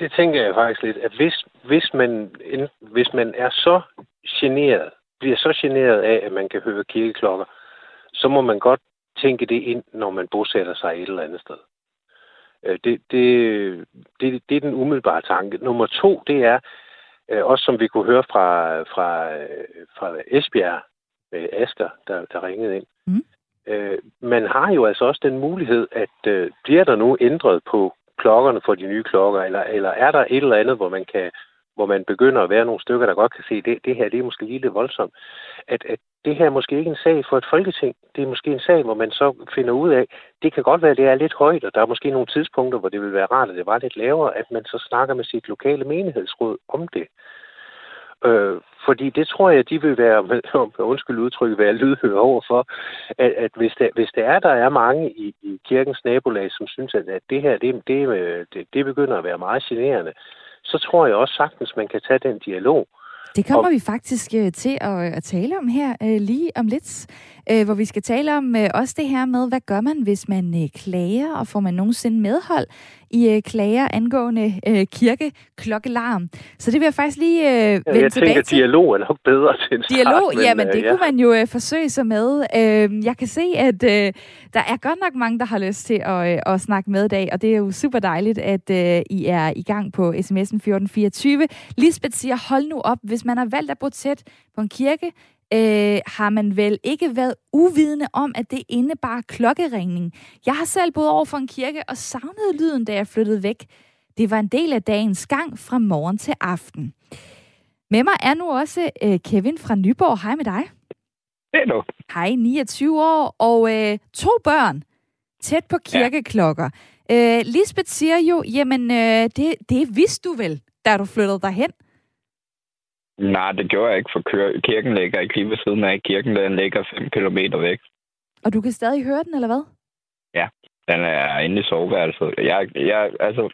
Det tænker jeg faktisk lidt, at hvis, hvis, man, hvis man er så generet, bliver så generet af, at man kan høre kirkeklokker, så må man godt tænke det ind, når man bosætter sig et eller andet sted. Øh, det, det, det, det er den umiddelbare tanke. Nummer to, det er, øh, også som vi kunne høre fra, fra, fra Esbjerg, Asker, der, der ringede ind. Mm. man har jo altså også den mulighed, at bliver der nu ændret på klokkerne for de nye klokker, eller, eller er der et eller andet, hvor man kan hvor man begynder at være nogle stykker, der godt kan se, at det, det her det er måske lige lidt voldsomt. At, at det her er måske ikke en sag for et folketing. Det er måske en sag, hvor man så finder ud af, det kan godt være, at det er lidt højt, og der er måske nogle tidspunkter, hvor det vil være rart, at det var lidt lavere, at man så snakker med sit lokale menighedsråd om det. Øh, fordi det tror jeg, de vil være, med, undskyld udtryk, være lydhøre over for, at, at hvis, der, hvis der er, der er mange i, i kirkens nabolag, som synes, at, at det her, det, det, øh, det, det begynder at være meget generende, så tror jeg også sagtens, man kan tage den dialog. Det kommer og... vi faktisk øh, til at, at tale om her øh, lige om lidt, øh, hvor vi skal tale om øh, også det her med, hvad gør man, hvis man øh, klager, og får man nogensinde medhold i øh, klager angående øh, kirkeklokkelarm. Så det vil jeg faktisk lige øh, vende ja, jeg tilbage tænker, til. dialog er nok bedre til en Dialog, start, men, jamen det øh, kunne man jo øh, forsøge sig med. Øh, jeg kan se, at øh, der er godt nok mange, der har lyst til at, øh, at snakke med i dag, og det er jo super dejligt, at øh, I er i gang på sms'en 1424. Lisbeth siger, hold nu op, hvis man har valgt at bo tæt på en kirke, øh, har man vel ikke været uvidende om, at det indebar klokkeringning. Jeg har selv boet over for en kirke og savnede lyden, da jeg flyttede væk. Det var en del af dagens gang fra morgen til aften. Med mig er nu også øh, Kevin fra Nyborg. Hej med dig. Hallo. Hej, 29 år og øh, to børn tæt på kirkeklokker. Ja. Øh, Lisbeth siger jo, jamen øh, det, det vidste du vel, da du flyttede derhen. Nej, det gjorde jeg ikke, for kir- kirken ligger ikke lige ved siden af. Kirken den ligger 5 km væk. Og du kan stadig høre den, eller hvad? Ja, den er inde i soveværelset. Jeg, jeg, altså,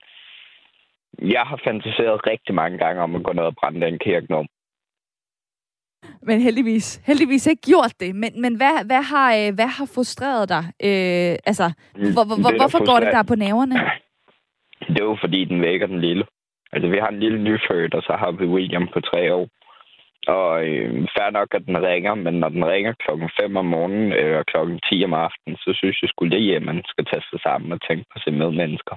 jeg har fantaseret rigtig mange gange om at gå ned og brænde den kirke om. Men heldigvis, heldigvis ikke gjort det. Men, men hvad, hvad, har, øh, hvad har frustreret dig? Øh, altså, hvor, hvor, hvorfor går det der på næverne? Det er jo fordi, den vækker den lille. Altså, vi har en lille nyfødt, og så har vi William på tre år. Og øh, fair nok, at den ringer, men når den ringer klokken 5 om morgenen eller klokken 10 om aftenen, så synes jeg skulle det hjem, man skal tage sig sammen og tænke på sine medmennesker.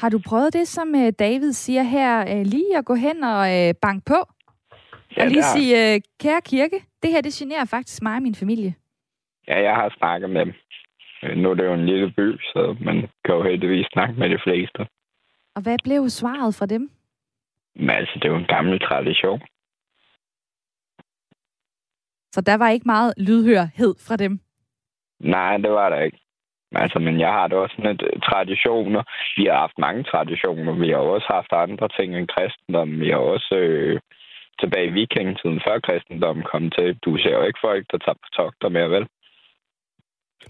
Har du prøvet det, som øh, David siger her, øh, lige at gå hen og øh, banke på? Ja, og lige det har- sige, øh, kære kirke, det her, det generer faktisk mig og min familie. Ja, jeg har snakket med dem. Øh, Nu er det jo en lille by, så man kan jo heldigvis snakke med de fleste. Og hvad blev svaret fra dem? Men altså, det er jo en gammel tradition. Så der var ikke meget lydhørhed fra dem. Nej, det var der ikke. Altså, men jeg har da også sådan et øh, traditioner. Vi har haft mange traditioner. Vi har også haft andre ting end kristendommen. Vi har også øh, tilbage i vikingetiden, før kristendommen kom til. Du ser jo ikke folk, der tager på togter mere, vel?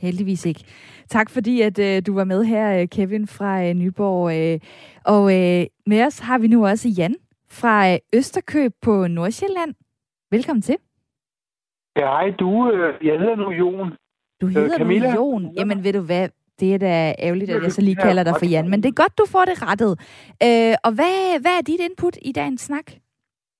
Heldigvis ikke. Tak fordi, at øh, du var med her, øh, Kevin fra øh, Nyborg. Øh, og øh, med os har vi nu også Jan fra øh, Østerkøb på Nordsjælland. Velkommen til. Ja, hej du. Øh, Jeg hedder nu Jon. Du hedder nu Camilla? Jon. Jamen ved du hvad, det er da ærgerligt, at jeg så lige kalder dig for Jan. Men det er godt, du får det rettet. Øh, og hvad, hvad er dit input i dagens snak?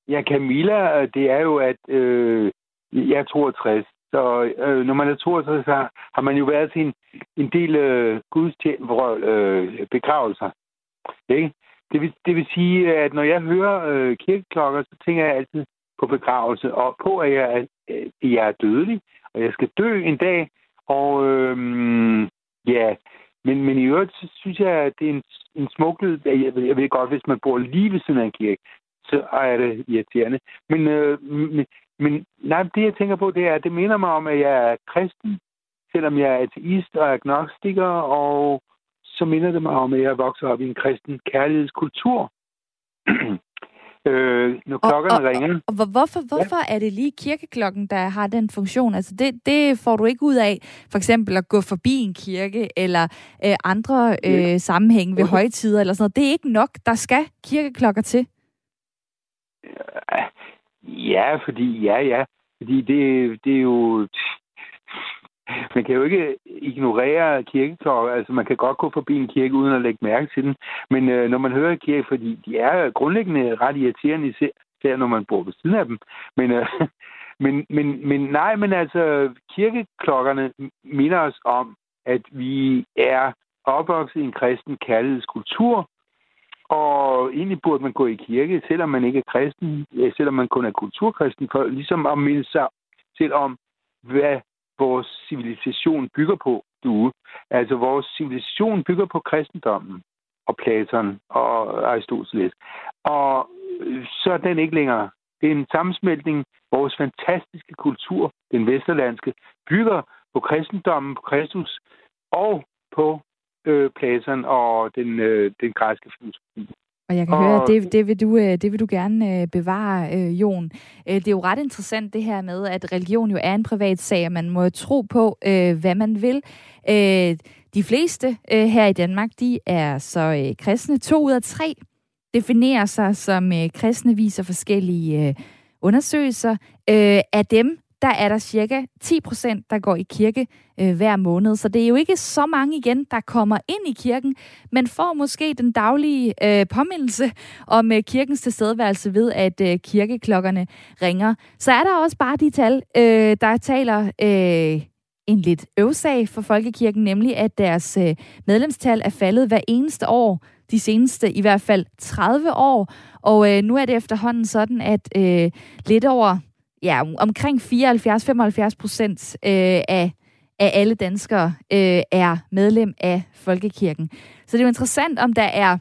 Ja, Camilla, øh, det er jo, at øh, jeg er 62. Så øh, når man er 62, så har man jo været til en, en del øh, gudstjenester, øh, begravelser. Ikke? Det, vil, det vil sige, at når jeg hører øh, kirkeklokker, så tænker jeg altid på begravelse, og på, at jeg er, øh, jeg er dødelig, og jeg skal dø en dag. Og øh, ja, men, men i øvrigt, så synes jeg, at det er en, en smuk lyd. Jeg, ved- jeg ved godt, hvis man bor lige ved siden af en kirke, så er det irriterende. Men, øh, men, men nej, det jeg tænker på, det er, at det minder mig om, at jeg er kristen, selvom jeg er ateist og agnostiker, og så minder det mig om, at jeg er vokset op i en kristen kærlighedskultur. øh, når klokkerne og, ringer. Og, og hvor- hvorfor, hvorfor ja. er det lige kirkeklokken, der har den funktion? Altså det, det får du ikke ud af, for eksempel at gå forbi en kirke, eller øh, andre øh, sammenhænge ved Okay. højtider, eller sådan noget. Det er ikke nok. Der skal kirkeklokker til. Ja, Ja, fordi ja, ja. Fordi det, det er jo... Man kan jo ikke ignorere kirkeklokker. Altså, man kan godt gå forbi en kirke uden at lægge mærke til den. Men øh, når man hører kirke, fordi de er grundlæggende ret irriterende, især når man bor ved siden af dem. Men, øh, men, men, men nej, men altså, kirkeklokkerne minder os om, at vi er opvokset i en kristen kærlighedskultur, og egentlig burde man gå i kirke, selvom man ikke er kristen, selvom man kun er kulturkristen, for ligesom at minde sig til om, hvad vores civilisation bygger på, du. Altså, vores civilisation bygger på kristendommen og Platon og Aristoteles. Og så er den ikke længere. Det er en sammensmeltning. Vores fantastiske kultur, den vesterlandske, bygger på kristendommen, på Kristus og på øh, Platon og den, øh, den græske filosofi. Og jeg kan Og- høre, at det, det, vil du, øh, det vil du gerne øh, bevare, øh, Jon. Det er jo ret interessant det her med, at religion jo er en privat sag, og man må tro på, øh, hvad man vil. Øh, De fleste øh, her i Danmark, de er så øh, kristne. To ud af tre definerer sig som øh, kristne, viser forskellige øh, undersøgelser. Øh, af dem, der er der cirka 10 procent, der går i kirke øh, hver måned. Så det er jo ikke så mange igen, der kommer ind i kirken, men får måske den daglige øh, påmindelse om øh, kirkens tilstedeværelse ved, at øh, kirkeklokkerne ringer. Så er der også bare de tal, øh, der taler øh, en lidt øvsag for Folkekirken, nemlig at deres øh, medlemstal er faldet hver eneste år, de seneste i hvert fald 30 år. Og øh, nu er det efterhånden sådan, at øh, lidt over ja, omkring 74-75 procent øh, af, af alle danskere øh, er medlem af Folkekirken. Så det er jo interessant, om der er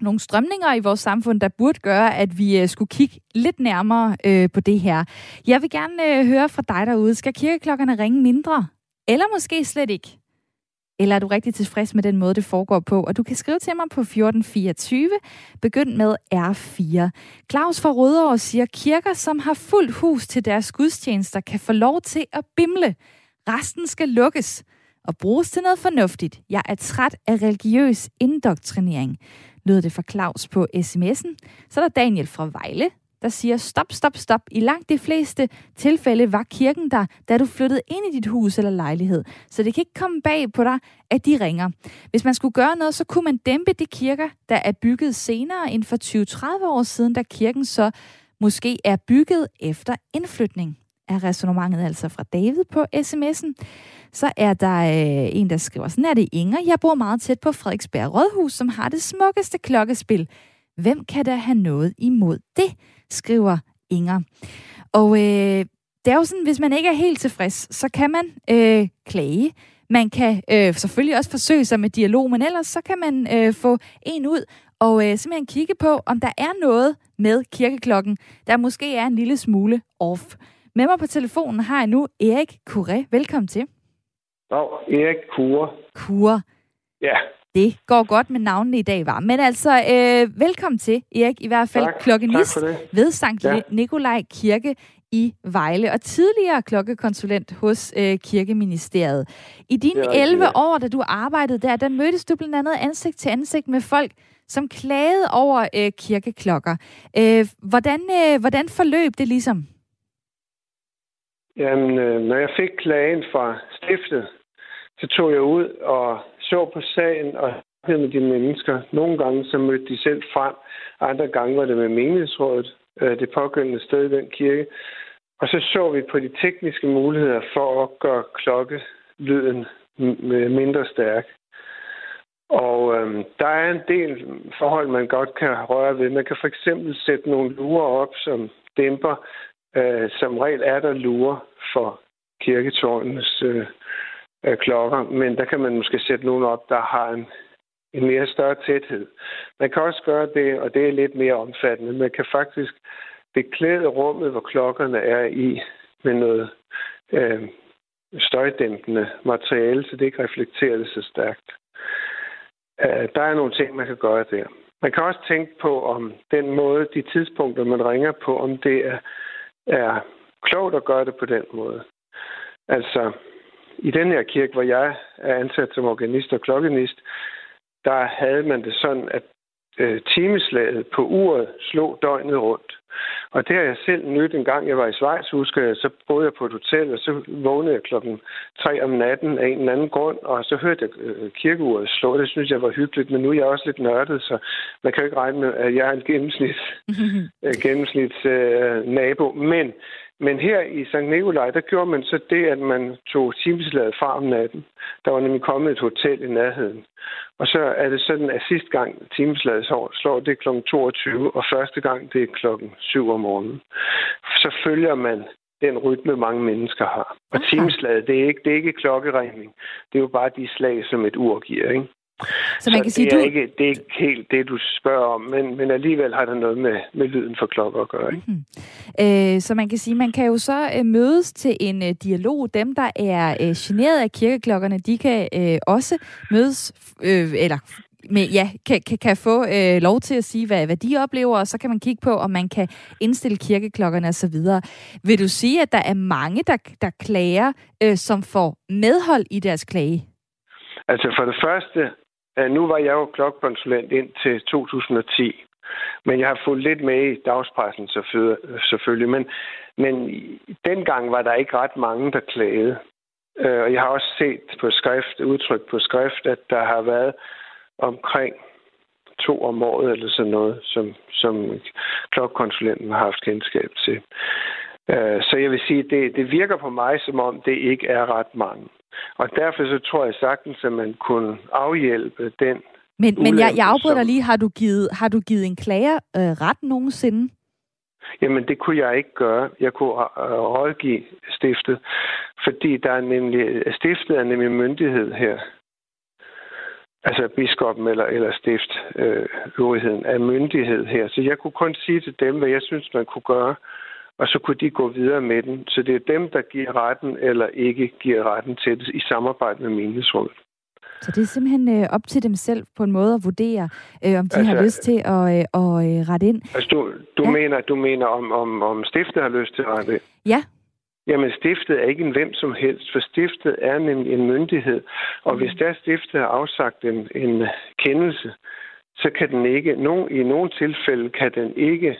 nogle strømninger i vores samfund, der burde gøre, at vi øh, skulle kigge lidt nærmere øh, på det her. Jeg vil gerne øh, høre fra dig derude. Skal kirkeklokkerne ringe mindre? Eller måske slet ikke? Eller er du rigtig tilfreds med den måde, det foregår på? Og du kan skrive til mig på 1424. Begynd med R4. Claus fra Rødovre siger, kirker, som har fuldt hus til deres gudstjenester, kan få lov til at bimle. Resten skal lukkes og bruges til noget fornuftigt. Jeg er træt af religiøs indoktrinering, lyder det fra Claus på sms'en. Så er der Daniel fra Vejle, der siger, stop, stop, stop. I langt de fleste tilfælde var kirken der, da du flyttede ind i dit hus eller lejlighed. Så det kan ikke komme bag på dig, at de ringer. Hvis man skulle gøre noget, så kunne man dæmpe de kirker, der er bygget senere end for 20-30 år siden, da kirken så måske er bygget efter indflytning. Er resonemanget altså fra David på sms'en. Så er der øh, en, der skriver, sådan er det Inger. Jeg bor meget tæt på Frederiksberg Rådhus, som har det smukkeste klokkespil. Hvem kan der have noget imod det? Skriver Inger. Og øh, det er jo sådan, hvis man ikke er helt tilfreds, så kan man øh, klage. Man kan øh, selvfølgelig også forsøge sig med dialog, men ellers så kan man øh, få en ud og øh, simpelthen kigge på, om der er noget med kirkeklokken, der måske er en lille smule off. Med mig på telefonen har jeg nu Erik Kure. Velkommen til. Dag, Erik Kure. Kure. Ja. Det går godt med navnene i dag, var. Men altså, øh, velkommen til, Erik, i hvert fald tak, klokkenist tak ved Sankt ja. Nikolaj Kirke i Vejle, og tidligere klokkekonsulent hos øh, Kirkeministeriet. I dine 11 ja. år, da du arbejdede der, der mødtes du blandt andet ansigt til ansigt med folk, som klagede over øh, kirkeklokker. Øh, hvordan, øh, hvordan forløb det ligesom? Jamen, øh, når jeg fik klagen fra stiftet, så tog jeg ud og så på sagen og med de mennesker. Nogle gange så mødte de selv frem, andre gange var det med menighedsrådet, øh, det pågældende sted i den kirke. Og så så vi på de tekniske muligheder for at gøre klokkelyden mindre stærk. Og øhm, der er en del forhold, man godt kan røre ved. Man kan for eksempel sætte nogle lurer op, som dæmper. Øh, som regel er der lurer for kirketårnens øh, øh, klokker, men der kan man måske sætte nogen op, der har en, en mere større tæthed. Man kan også gøre det, og det er lidt mere omfattende. Man kan faktisk beklæde rummet, hvor klokkerne er i, med noget øh, støjdæmpende materiale, så det ikke reflekterer det så stærkt. Øh, der er nogle ting, man kan gøre der. Man kan også tænke på, om den måde, de tidspunkter, man ringer på, om det er, er klogt at gøre det på den måde. Altså, i den her kirke, hvor jeg er ansat som organist og klokkenist, der havde man det sådan, at øh, timeslaget på uret slog døgnet rundt. Og det har jeg selv nyt en gang, jeg var i Schweiz, husker jeg, så boede jeg på et hotel, og så vågnede jeg klokken 3 om natten af en eller anden grund, og så hørte jeg øh, kirkeuret slå. Det synes jeg var hyggeligt, men nu er jeg også lidt nørdet, så man kan jo ikke regne med, at jeg er en gennemsnits, øh, gennemsnits øh, nabo. Men men her i St. Nikolaj, der gjorde man så det, at man tog timeslaget fra om natten. Der var nemlig kommet et hotel i nærheden. Og så er det sådan, at sidste gang timeslaget slår, det kl. 22, og første gang det er klokken 7 om morgenen. Så følger man den rytme, mange mennesker har. Og timeslaget, det er ikke, det er ikke klokkeregning. Det er jo bare de slag, som et ur giver, ikke? Så, man så kan sige, det, er du... ikke, det er ikke helt det, du spørger om, men, men alligevel har det noget med, med lyden for klokker at gøre. Ikke? Mm-hmm. Øh, så man kan sige, man kan jo så øh, mødes til en øh, dialog. Dem, der er øh, generet af kirkeklokkerne, de kan øh, også mødes, øh, eller med, ja, kan, kan, kan få øh, lov til at sige, hvad, hvad de oplever, og så kan man kigge på, om man kan indstille kirkeklokkerne osv. Vil du sige, at der er mange, der, der klager, øh, som får medhold i deres klage? Altså for det første, Øh, nu var jeg jo klokkonsulent ind til 2010. Men jeg har fulgt lidt med i dagspressen selvfølgelig. Men, men dengang var der ikke ret mange, der klagede. Øh, og jeg har også set på skrift, udtryk på skrift, at der har været omkring to om året eller sådan noget, som, som klokkonsulenten har haft kendskab til. Øh, så jeg vil sige, det, det virker på mig, som om det ikke er ret mange. Og derfor så tror jeg sagtens, at man kunne afhjælpe den men, men jeg, jeg afbryder dig lige. Har du givet, har du givet en klager øh, ret nogensinde? Jamen, det kunne jeg ikke gøre. Jeg kunne øh, rådgive stiftet, fordi der er nemlig, stiftet er nemlig myndighed her. Altså biskoppen eller, eller stift øh, øvrigheden er myndighed her. Så jeg kunne kun sige til dem, hvad jeg synes, man kunne gøre, og så kunne de gå videre med den. Så det er dem, der giver retten eller ikke giver retten til det i samarbejde med menighedsrådet. Så det er simpelthen øh, op til dem selv på en måde at vurdere, øh, om de altså, har lyst til at, øh, at øh, rette ind. Altså, du, du ja. mener, du mener om, om, om stiftet har lyst til at rette ind? Ja. Jamen, stiftet er ikke en hvem som helst, for stiftet er nemlig en myndighed. Og hvis der stiftet har afsagt en, en kendelse, så kan den ikke, nogen, i nogle tilfælde kan den ikke,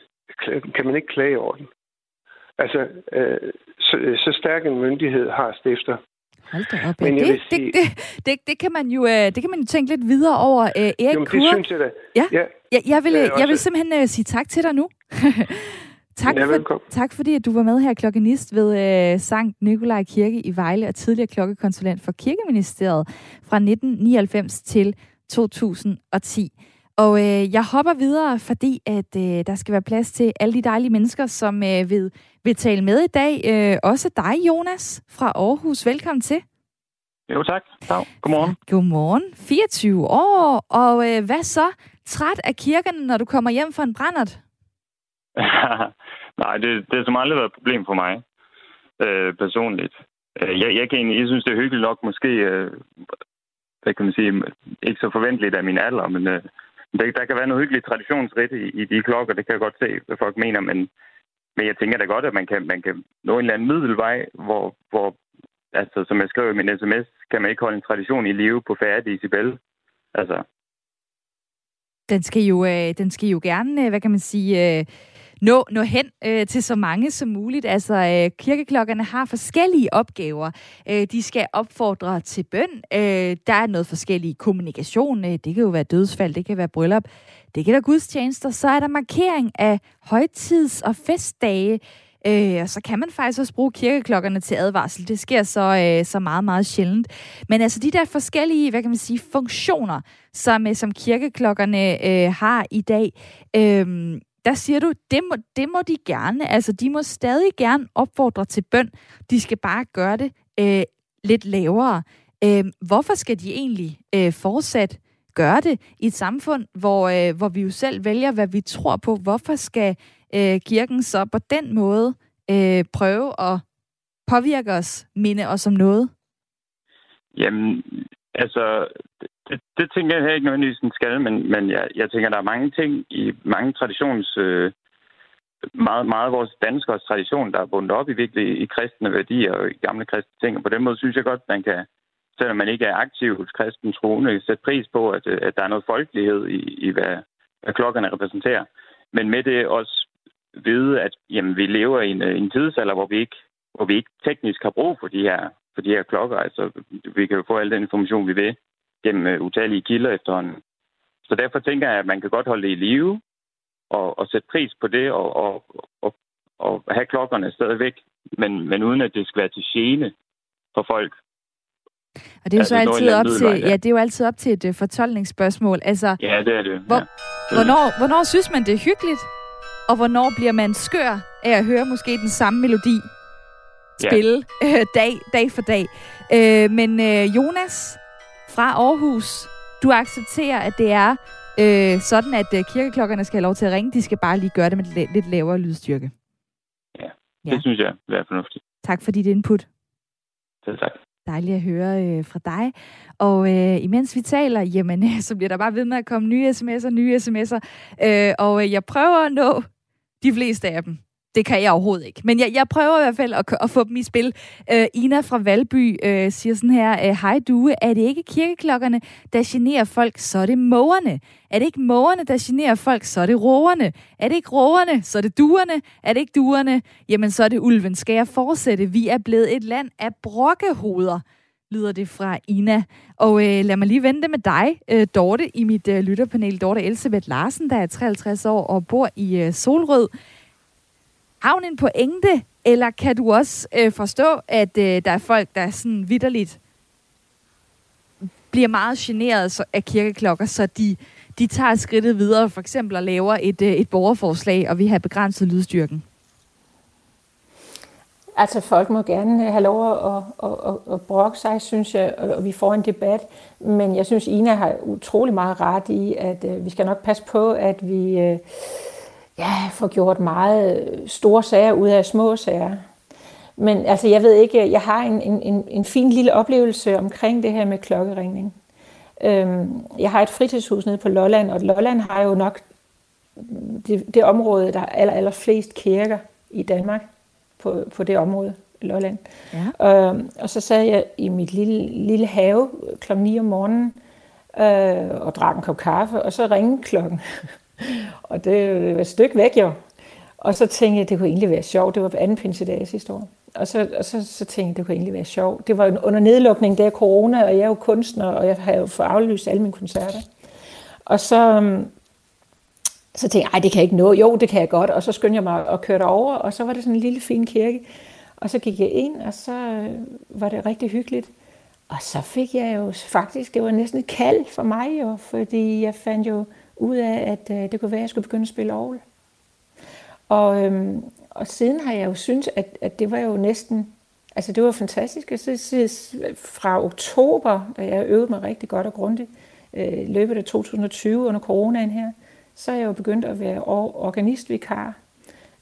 kan man ikke klage over den. Altså, øh, så, så stærk en myndighed har stifter. Hold da op. Men det, sige... det, det, det, det, kan man jo, øh, det kan man jo tænke lidt videre over. Uh, Erik Jamen, det synes jeg da. Ja, ja. Jeg, jeg, vil, jeg, jeg vil simpelthen uh, sige tak til dig nu. tak, ja, for, tak fordi, at du var med her klokkenist ved uh, Sankt Nikolaj Kirke i Vejle og tidligere klokkekonsulent for Kirkeministeriet fra 1999 til 2010. Og øh, jeg hopper videre, fordi at øh, der skal være plads til alle de dejlige mennesker, som øh, vil, vil tale med i dag. Øh, også dig, Jonas fra Aarhus. Velkommen til. Jo, tak. tak. Godmorgen. Godmorgen. 24 år, og øh, hvad så? Træt af kirken, når du kommer hjem fra en brændert? Nej, det, det har som aldrig været et problem for mig, øh, personligt. Øh, jeg, jeg, kan, jeg synes, det er hyggeligt nok, måske, øh, hvad kan man sige, ikke så forventeligt af min alder, men øh, der, der kan være noget hyggeligt traditionsrigt i, i de klokker, det kan jeg godt se, hvad folk mener, men, men jeg tænker da godt, at man kan, man kan nå en eller anden middelvej, hvor, hvor altså, som jeg skrev i min sms, kan man ikke holde en tradition i live på færre Isabel. Altså. Den skal jo, øh, den skal jo gerne, øh, hvad kan man sige, øh, nå, nå hen øh, til så mange som muligt. Altså, øh, kirkeklokkerne har forskellige opgaver. Øh, de skal opfordre til bøn. Øh, der er noget forskellig kommunikation. Øh, det kan jo være dødsfald, det kan være bryllup, det kan være gudstjenester. Så er der markering af højtids- og festdage. Øh, og så kan man faktisk også bruge kirkeklokkerne til advarsel. Det sker så, øh, så meget, meget sjældent. Men altså de der forskellige, hvad kan man sige, funktioner, som, øh, som kirkeklokkerne øh, har i dag, øh, der siger du, det må, det må de gerne. Altså, de må stadig gerne opfordre til bøn. De skal bare gøre det øh, lidt lavere. Øh, hvorfor skal de egentlig øh, fortsat gøre det i et samfund, hvor, øh, hvor vi jo selv vælger, hvad vi tror på? Hvorfor skal øh, kirken så på den måde øh, prøve at påvirke os, minde os om noget? Jamen, altså, det, det tænker jeg ikke nødvendigvis, den skal, men, men jeg, jeg tænker, der er mange ting i mange traditions... Øh, meget, meget af vores danskers tradition, der er bundet op i virkelig i kristne værdier og i gamle kristne ting. Og på den måde synes jeg godt, man kan, selvom man ikke er aktiv hos kristen troende, sætte pris på, at, øh, at der er noget folkelighed i, i hvad, hvad klokkerne repræsenterer. Men med det også vide, at jamen, vi lever i en, øh, en tidsalder, hvor vi ikke hvor vi ikke teknisk har brug for de her, for de her klokker. Altså, vi kan jo få al den information, vi vil gennem uh, utallige kilder efterhånden. Så derfor tænker jeg, at man kan godt holde det i live og, og sætte pris på det og, og, og, og have klokkerne stadigvæk, men, men uden at det skal være til gene for folk. Og det er jo så altid op til, ja, det er jo altid op til et uh, fortolkningsspørgsmål. Altså, ja, det er det. Hvor, ja. hvornår, hvornår synes man, det er hyggeligt? Og hvornår bliver man skør af at høre måske den samme melodi spille ja. øh, dag, dag for dag? Øh, men øh, Jonas, fra Aarhus. Du accepterer, at det er øh, sådan, at øh, kirkeklokkerne skal have lov til at ringe. De skal bare lige gøre det med lidt, lidt lavere lydstyrke. Ja, det ja. synes jeg er fornuftigt. Tak for dit input. Selv tak. Dejligt at høre øh, fra dig. Og øh, imens vi taler, jamen, så bliver der bare ved med at komme nye sms'er, nye sms'er. Øh, og øh, jeg prøver at nå de fleste af dem det kan jeg overhovedet ikke. Men jeg, jeg prøver i hvert fald at, at få dem i spil. Øh, Ina fra Valby øh, siger sådan her, øh, hej Due, er det ikke kirkeklokkerne, der generer folk, så er det mågerne. Er det ikke mågerne, der generer folk, så er det roerne. Er det ikke roerne, så er det duerne. Er det ikke duerne, jamen så er det ulven. Skal jeg fortsætte? Vi er blevet et land af brokkehoveder lyder det fra Ina. Og øh, lad mig lige vente med dig, øh, Dorte, i mit øh, lytterpanel. Dorte Elisabeth Larsen, der er 53 år og bor i øh, Solrød. Har hun en pointe, eller kan du også øh, forstå, at øh, der er folk, der sådan vidderligt bliver meget generet af kirkeklokker, så de, de tager skridtet videre, for eksempel og laver et, øh, et borgerforslag, og vi har begrænset lydstyrken? Altså, folk må gerne øh, have lov at, at, at, at brokke sig, synes jeg, og vi får en debat. Men jeg synes, Ina har utrolig meget ret i, at øh, vi skal nok passe på, at vi øh, ja, får gjort meget store sager ud af små sager. Men altså, jeg ved ikke, jeg har en, en, en fin lille oplevelse omkring det her med klokkeringning. Øhm, jeg har et fritidshus nede på Lolland, og Lolland har jo nok det, det område, der er aller, aller flest kirker i Danmark på, på det område, Lolland. Ja. Øhm, og så sad jeg i mit lille, lille have kl. 9 om morgenen øh, og drak en kop kaffe, og så ringede klokken og det var et stykke væk jo. Og så tænkte jeg, det kunne egentlig være sjovt. Det var på anden pinsedag sidste år. Og så, og så, så tænkte jeg, det kunne egentlig være sjovt. Det var under nedlukning, der corona, og jeg er jo kunstner, og jeg har jo fået aflyst alle mine koncerter. Og så, øhm, så tænkte jeg, det kan jeg ikke nå. Jo, det kan jeg godt. Og så skyndte jeg mig at køre over, og så var det sådan en lille fin kirke. Og så gik jeg ind, og så øh, var det rigtig hyggeligt. Og så fik jeg jo faktisk, det var næsten et kald for mig jo, fordi jeg fandt jo ud af, at øh, det kunne være, at jeg skulle begynde at spille Aarhus. Og, øhm, og siden har jeg jo syntes, at, at det var jo næsten, altså det var fantastisk. Jeg synes, fra oktober, da jeg øvede mig rigtig godt og grundigt, øh, løbet af 2020 under coronaen her, så er jeg jo begyndt at være organistvikar.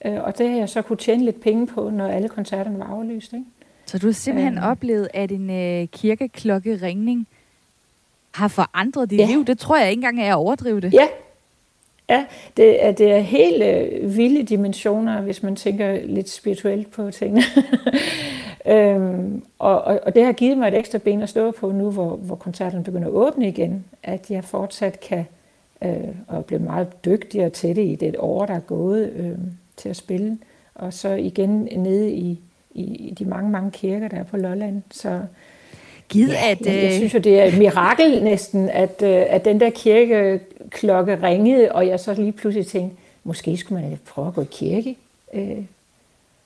Øh, og det har jeg så kunne tjene lidt penge på, når alle koncerterne var aflyst. Ikke? Så du har simpelthen øh, oplevet, at en øh, kirkeklokke-ringning har forandret dit ja. liv? Det tror jeg ikke engang er at overdrive det. Ja, Ja, det er, det er helt øh, vilde dimensioner, hvis man tænker lidt spirituelt på tingene. øhm, og, og, og det har givet mig et ekstra ben at stå på nu, hvor, hvor koncerten begynder at åbne igen, at jeg fortsat kan øh, og blive meget dygtigere til det i det år, der er gået øh, til at spille. Og så igen nede i, i, i de mange, mange kirker, der er på Lolland. Så Givet ja, at... Jeg, jeg synes jo, det er et mirakel næsten, at, øh, at den der kirkeklokke ringede, og jeg så lige pludselig tænkte, måske skulle man prøve at gå i kirke. Øh,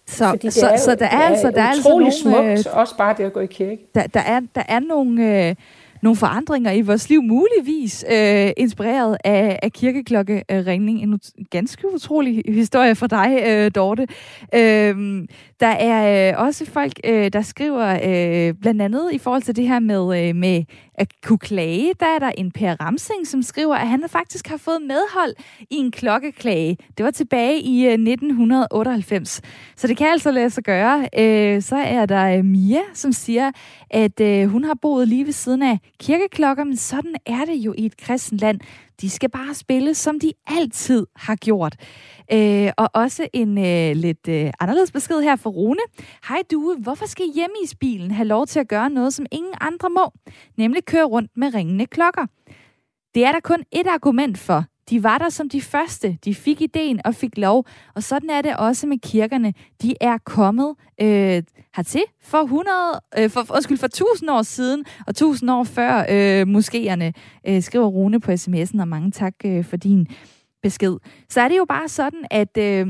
så, så, jo, så der er, er altså der er altså nogle, smukt, øh, også bare det at gå i kirke. Der, der, er, der er nogle, øh, nogle forandringer i vores liv, muligvis øh, inspireret af, af kirkeklokkeringning. En ganske utrolig historie for dig, øh, Dorte. Øh, der er øh, også folk, øh, der skriver øh, blandt andet i forhold til det her med, øh, med at kunne klage. Der er der en Per Ramsing, som skriver, at han faktisk har fået medhold i en klokkeklage. Det var tilbage i øh, 1998. Så det kan altså lade sig gøre. Øh, så er der øh, Mia, som siger, at øh, hun har boet lige ved siden af kirkeklokker, men sådan er det jo i et kristen land. De skal bare spille, som de altid har gjort. Øh, og også en øh, lidt øh, anderledes besked her fra Rune. Hej du, hvorfor skal bilen have lov til at gøre noget, som ingen andre må? Nemlig køre rundt med ringende klokker. Det er der kun et argument for. De var der som de første. De fik ideen og fik lov. Og sådan er det også med kirkerne. De er kommet øh, hertil for 100, øh, for, undskyld, for 1000 år siden, og 1000 år før øh, moskéerne, øh, skriver Rune på sms'en, og mange tak øh, for din besked. Så er det jo bare sådan, at øh,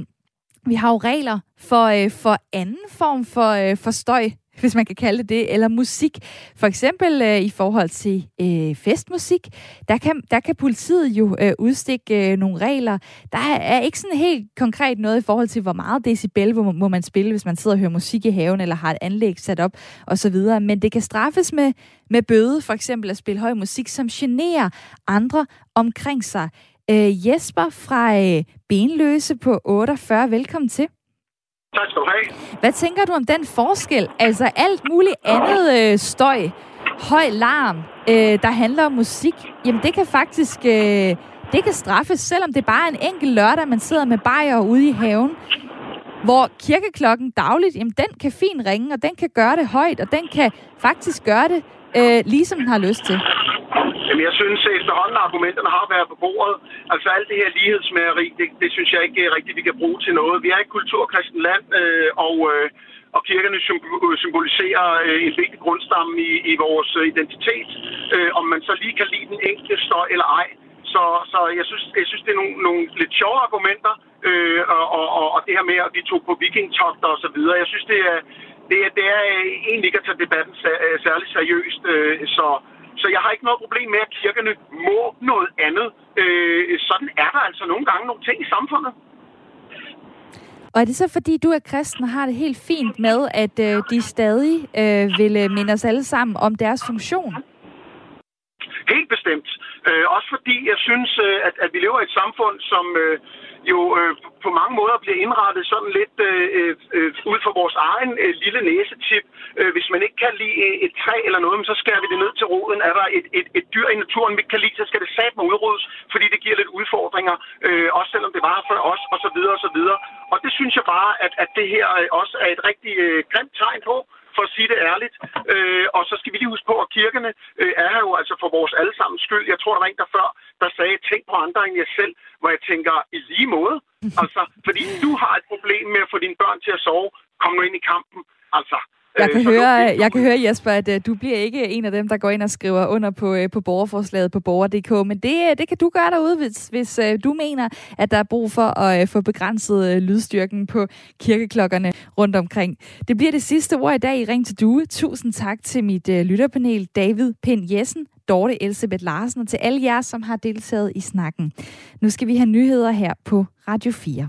vi har jo regler for, øh, for anden form for, øh, for støj hvis man kan kalde det det, eller musik. For eksempel øh, i forhold til øh, festmusik, der kan, der kan politiet jo øh, udstikke øh, nogle regler. Der er, ikke sådan helt konkret noget i forhold til, hvor meget decibel må, må man spille, hvis man sidder og hører musik i haven, eller har et anlæg sat op, osv. Men det kan straffes med, med bøde, for eksempel at spille høj musik, som generer andre omkring sig. Øh, Jesper fra øh, Benløse på 48, velkommen til. Tak skal du have. Hvad tænker du om den forskel? Altså alt muligt andet øh, støj, høj larm, øh, der handler om musik, jamen det kan faktisk øh, det kan straffes, selvom det bare er en enkelt lørdag, man sidder med bajer ude i haven. hvor kirkeklokken dagligt, jamen den kan fint ringe, og den kan gøre det højt, og den kan faktisk gøre det, øh, ligesom den har lyst til. Jamen, jeg synes at efterhånden, argumenterne har været på bordet. Altså alt det her lighedsmageri, det, det synes jeg ikke rigtigt, vi kan bruge til noget. Vi er et kulturkristen land, øh, og, øh, og kirkerne øh, symboliserer øh, en vigtig grundstamme i, i vores øh, identitet. Øh, om man så lige kan lide den enkelte støj eller ej. Så, så jeg, synes, jeg synes, det er nogle, nogle lidt sjove argumenter, øh, og, og, og det her med, at vi tog på vikingtogter og så videre. Jeg synes, det er, det er, det er øh, egentlig ikke at tage debatten særlig seriøst. Øh, så, så jeg har ikke noget problem med, at kirkerne må noget andet. Øh, sådan er der altså nogle gange nogle ting i samfundet. Og er det så, fordi du er kristen og har det helt fint med, at øh, de stadig øh, vil øh, minde os alle sammen om deres funktion? Helt bestemt. Øh, også fordi jeg synes, øh, at, at vi lever i et samfund, som øh, jo øh, på mange måder bliver indrettet sådan lidt øh, øh, øh, ud fra vores egen øh, lille næsetip. Øh, hvis man ikke kan lide øh, et træ eller noget, så skærer vi det ned til roden. Er der et, et, et dyr i naturen, vi ikke kan lide, så skal det sat med udryddes, fordi det giver lidt udfordringer, øh, også selvom det var for os, og så videre, og så videre. Og det synes jeg bare, at, at det her øh, også er et rigtig øh, grimt tegn på, for at sige det ærligt. Øh, og så skal vi lige huske på, at kirkerne øh, er her jo altså for vores allesammens skyld. Jeg tror, der var en der før, der sagde, tænk på andre end jer selv, hvor jeg tænker, i lige måde. Altså, fordi du har et problem med at få dine børn til at sove, kom nu ind i kampen. Altså, jeg kan, høre, jeg kan høre, Jesper, at uh, du bliver ikke en af dem, der går ind og skriver under på, uh, på borgerforslaget på borger.dk, men det, det kan du gøre derude, hvis, hvis du mener, at der er brug for at få begrænset lydstyrken på kirkeklokkerne rundt omkring. Det bliver det sidste ord i dag i Ring til Due. Tusind tak til mit lytterpanel, David Pind Jessen, Dorte Elisabeth Larsen og til alle jer, som har deltaget i snakken. Nu skal vi have nyheder her på Radio 4.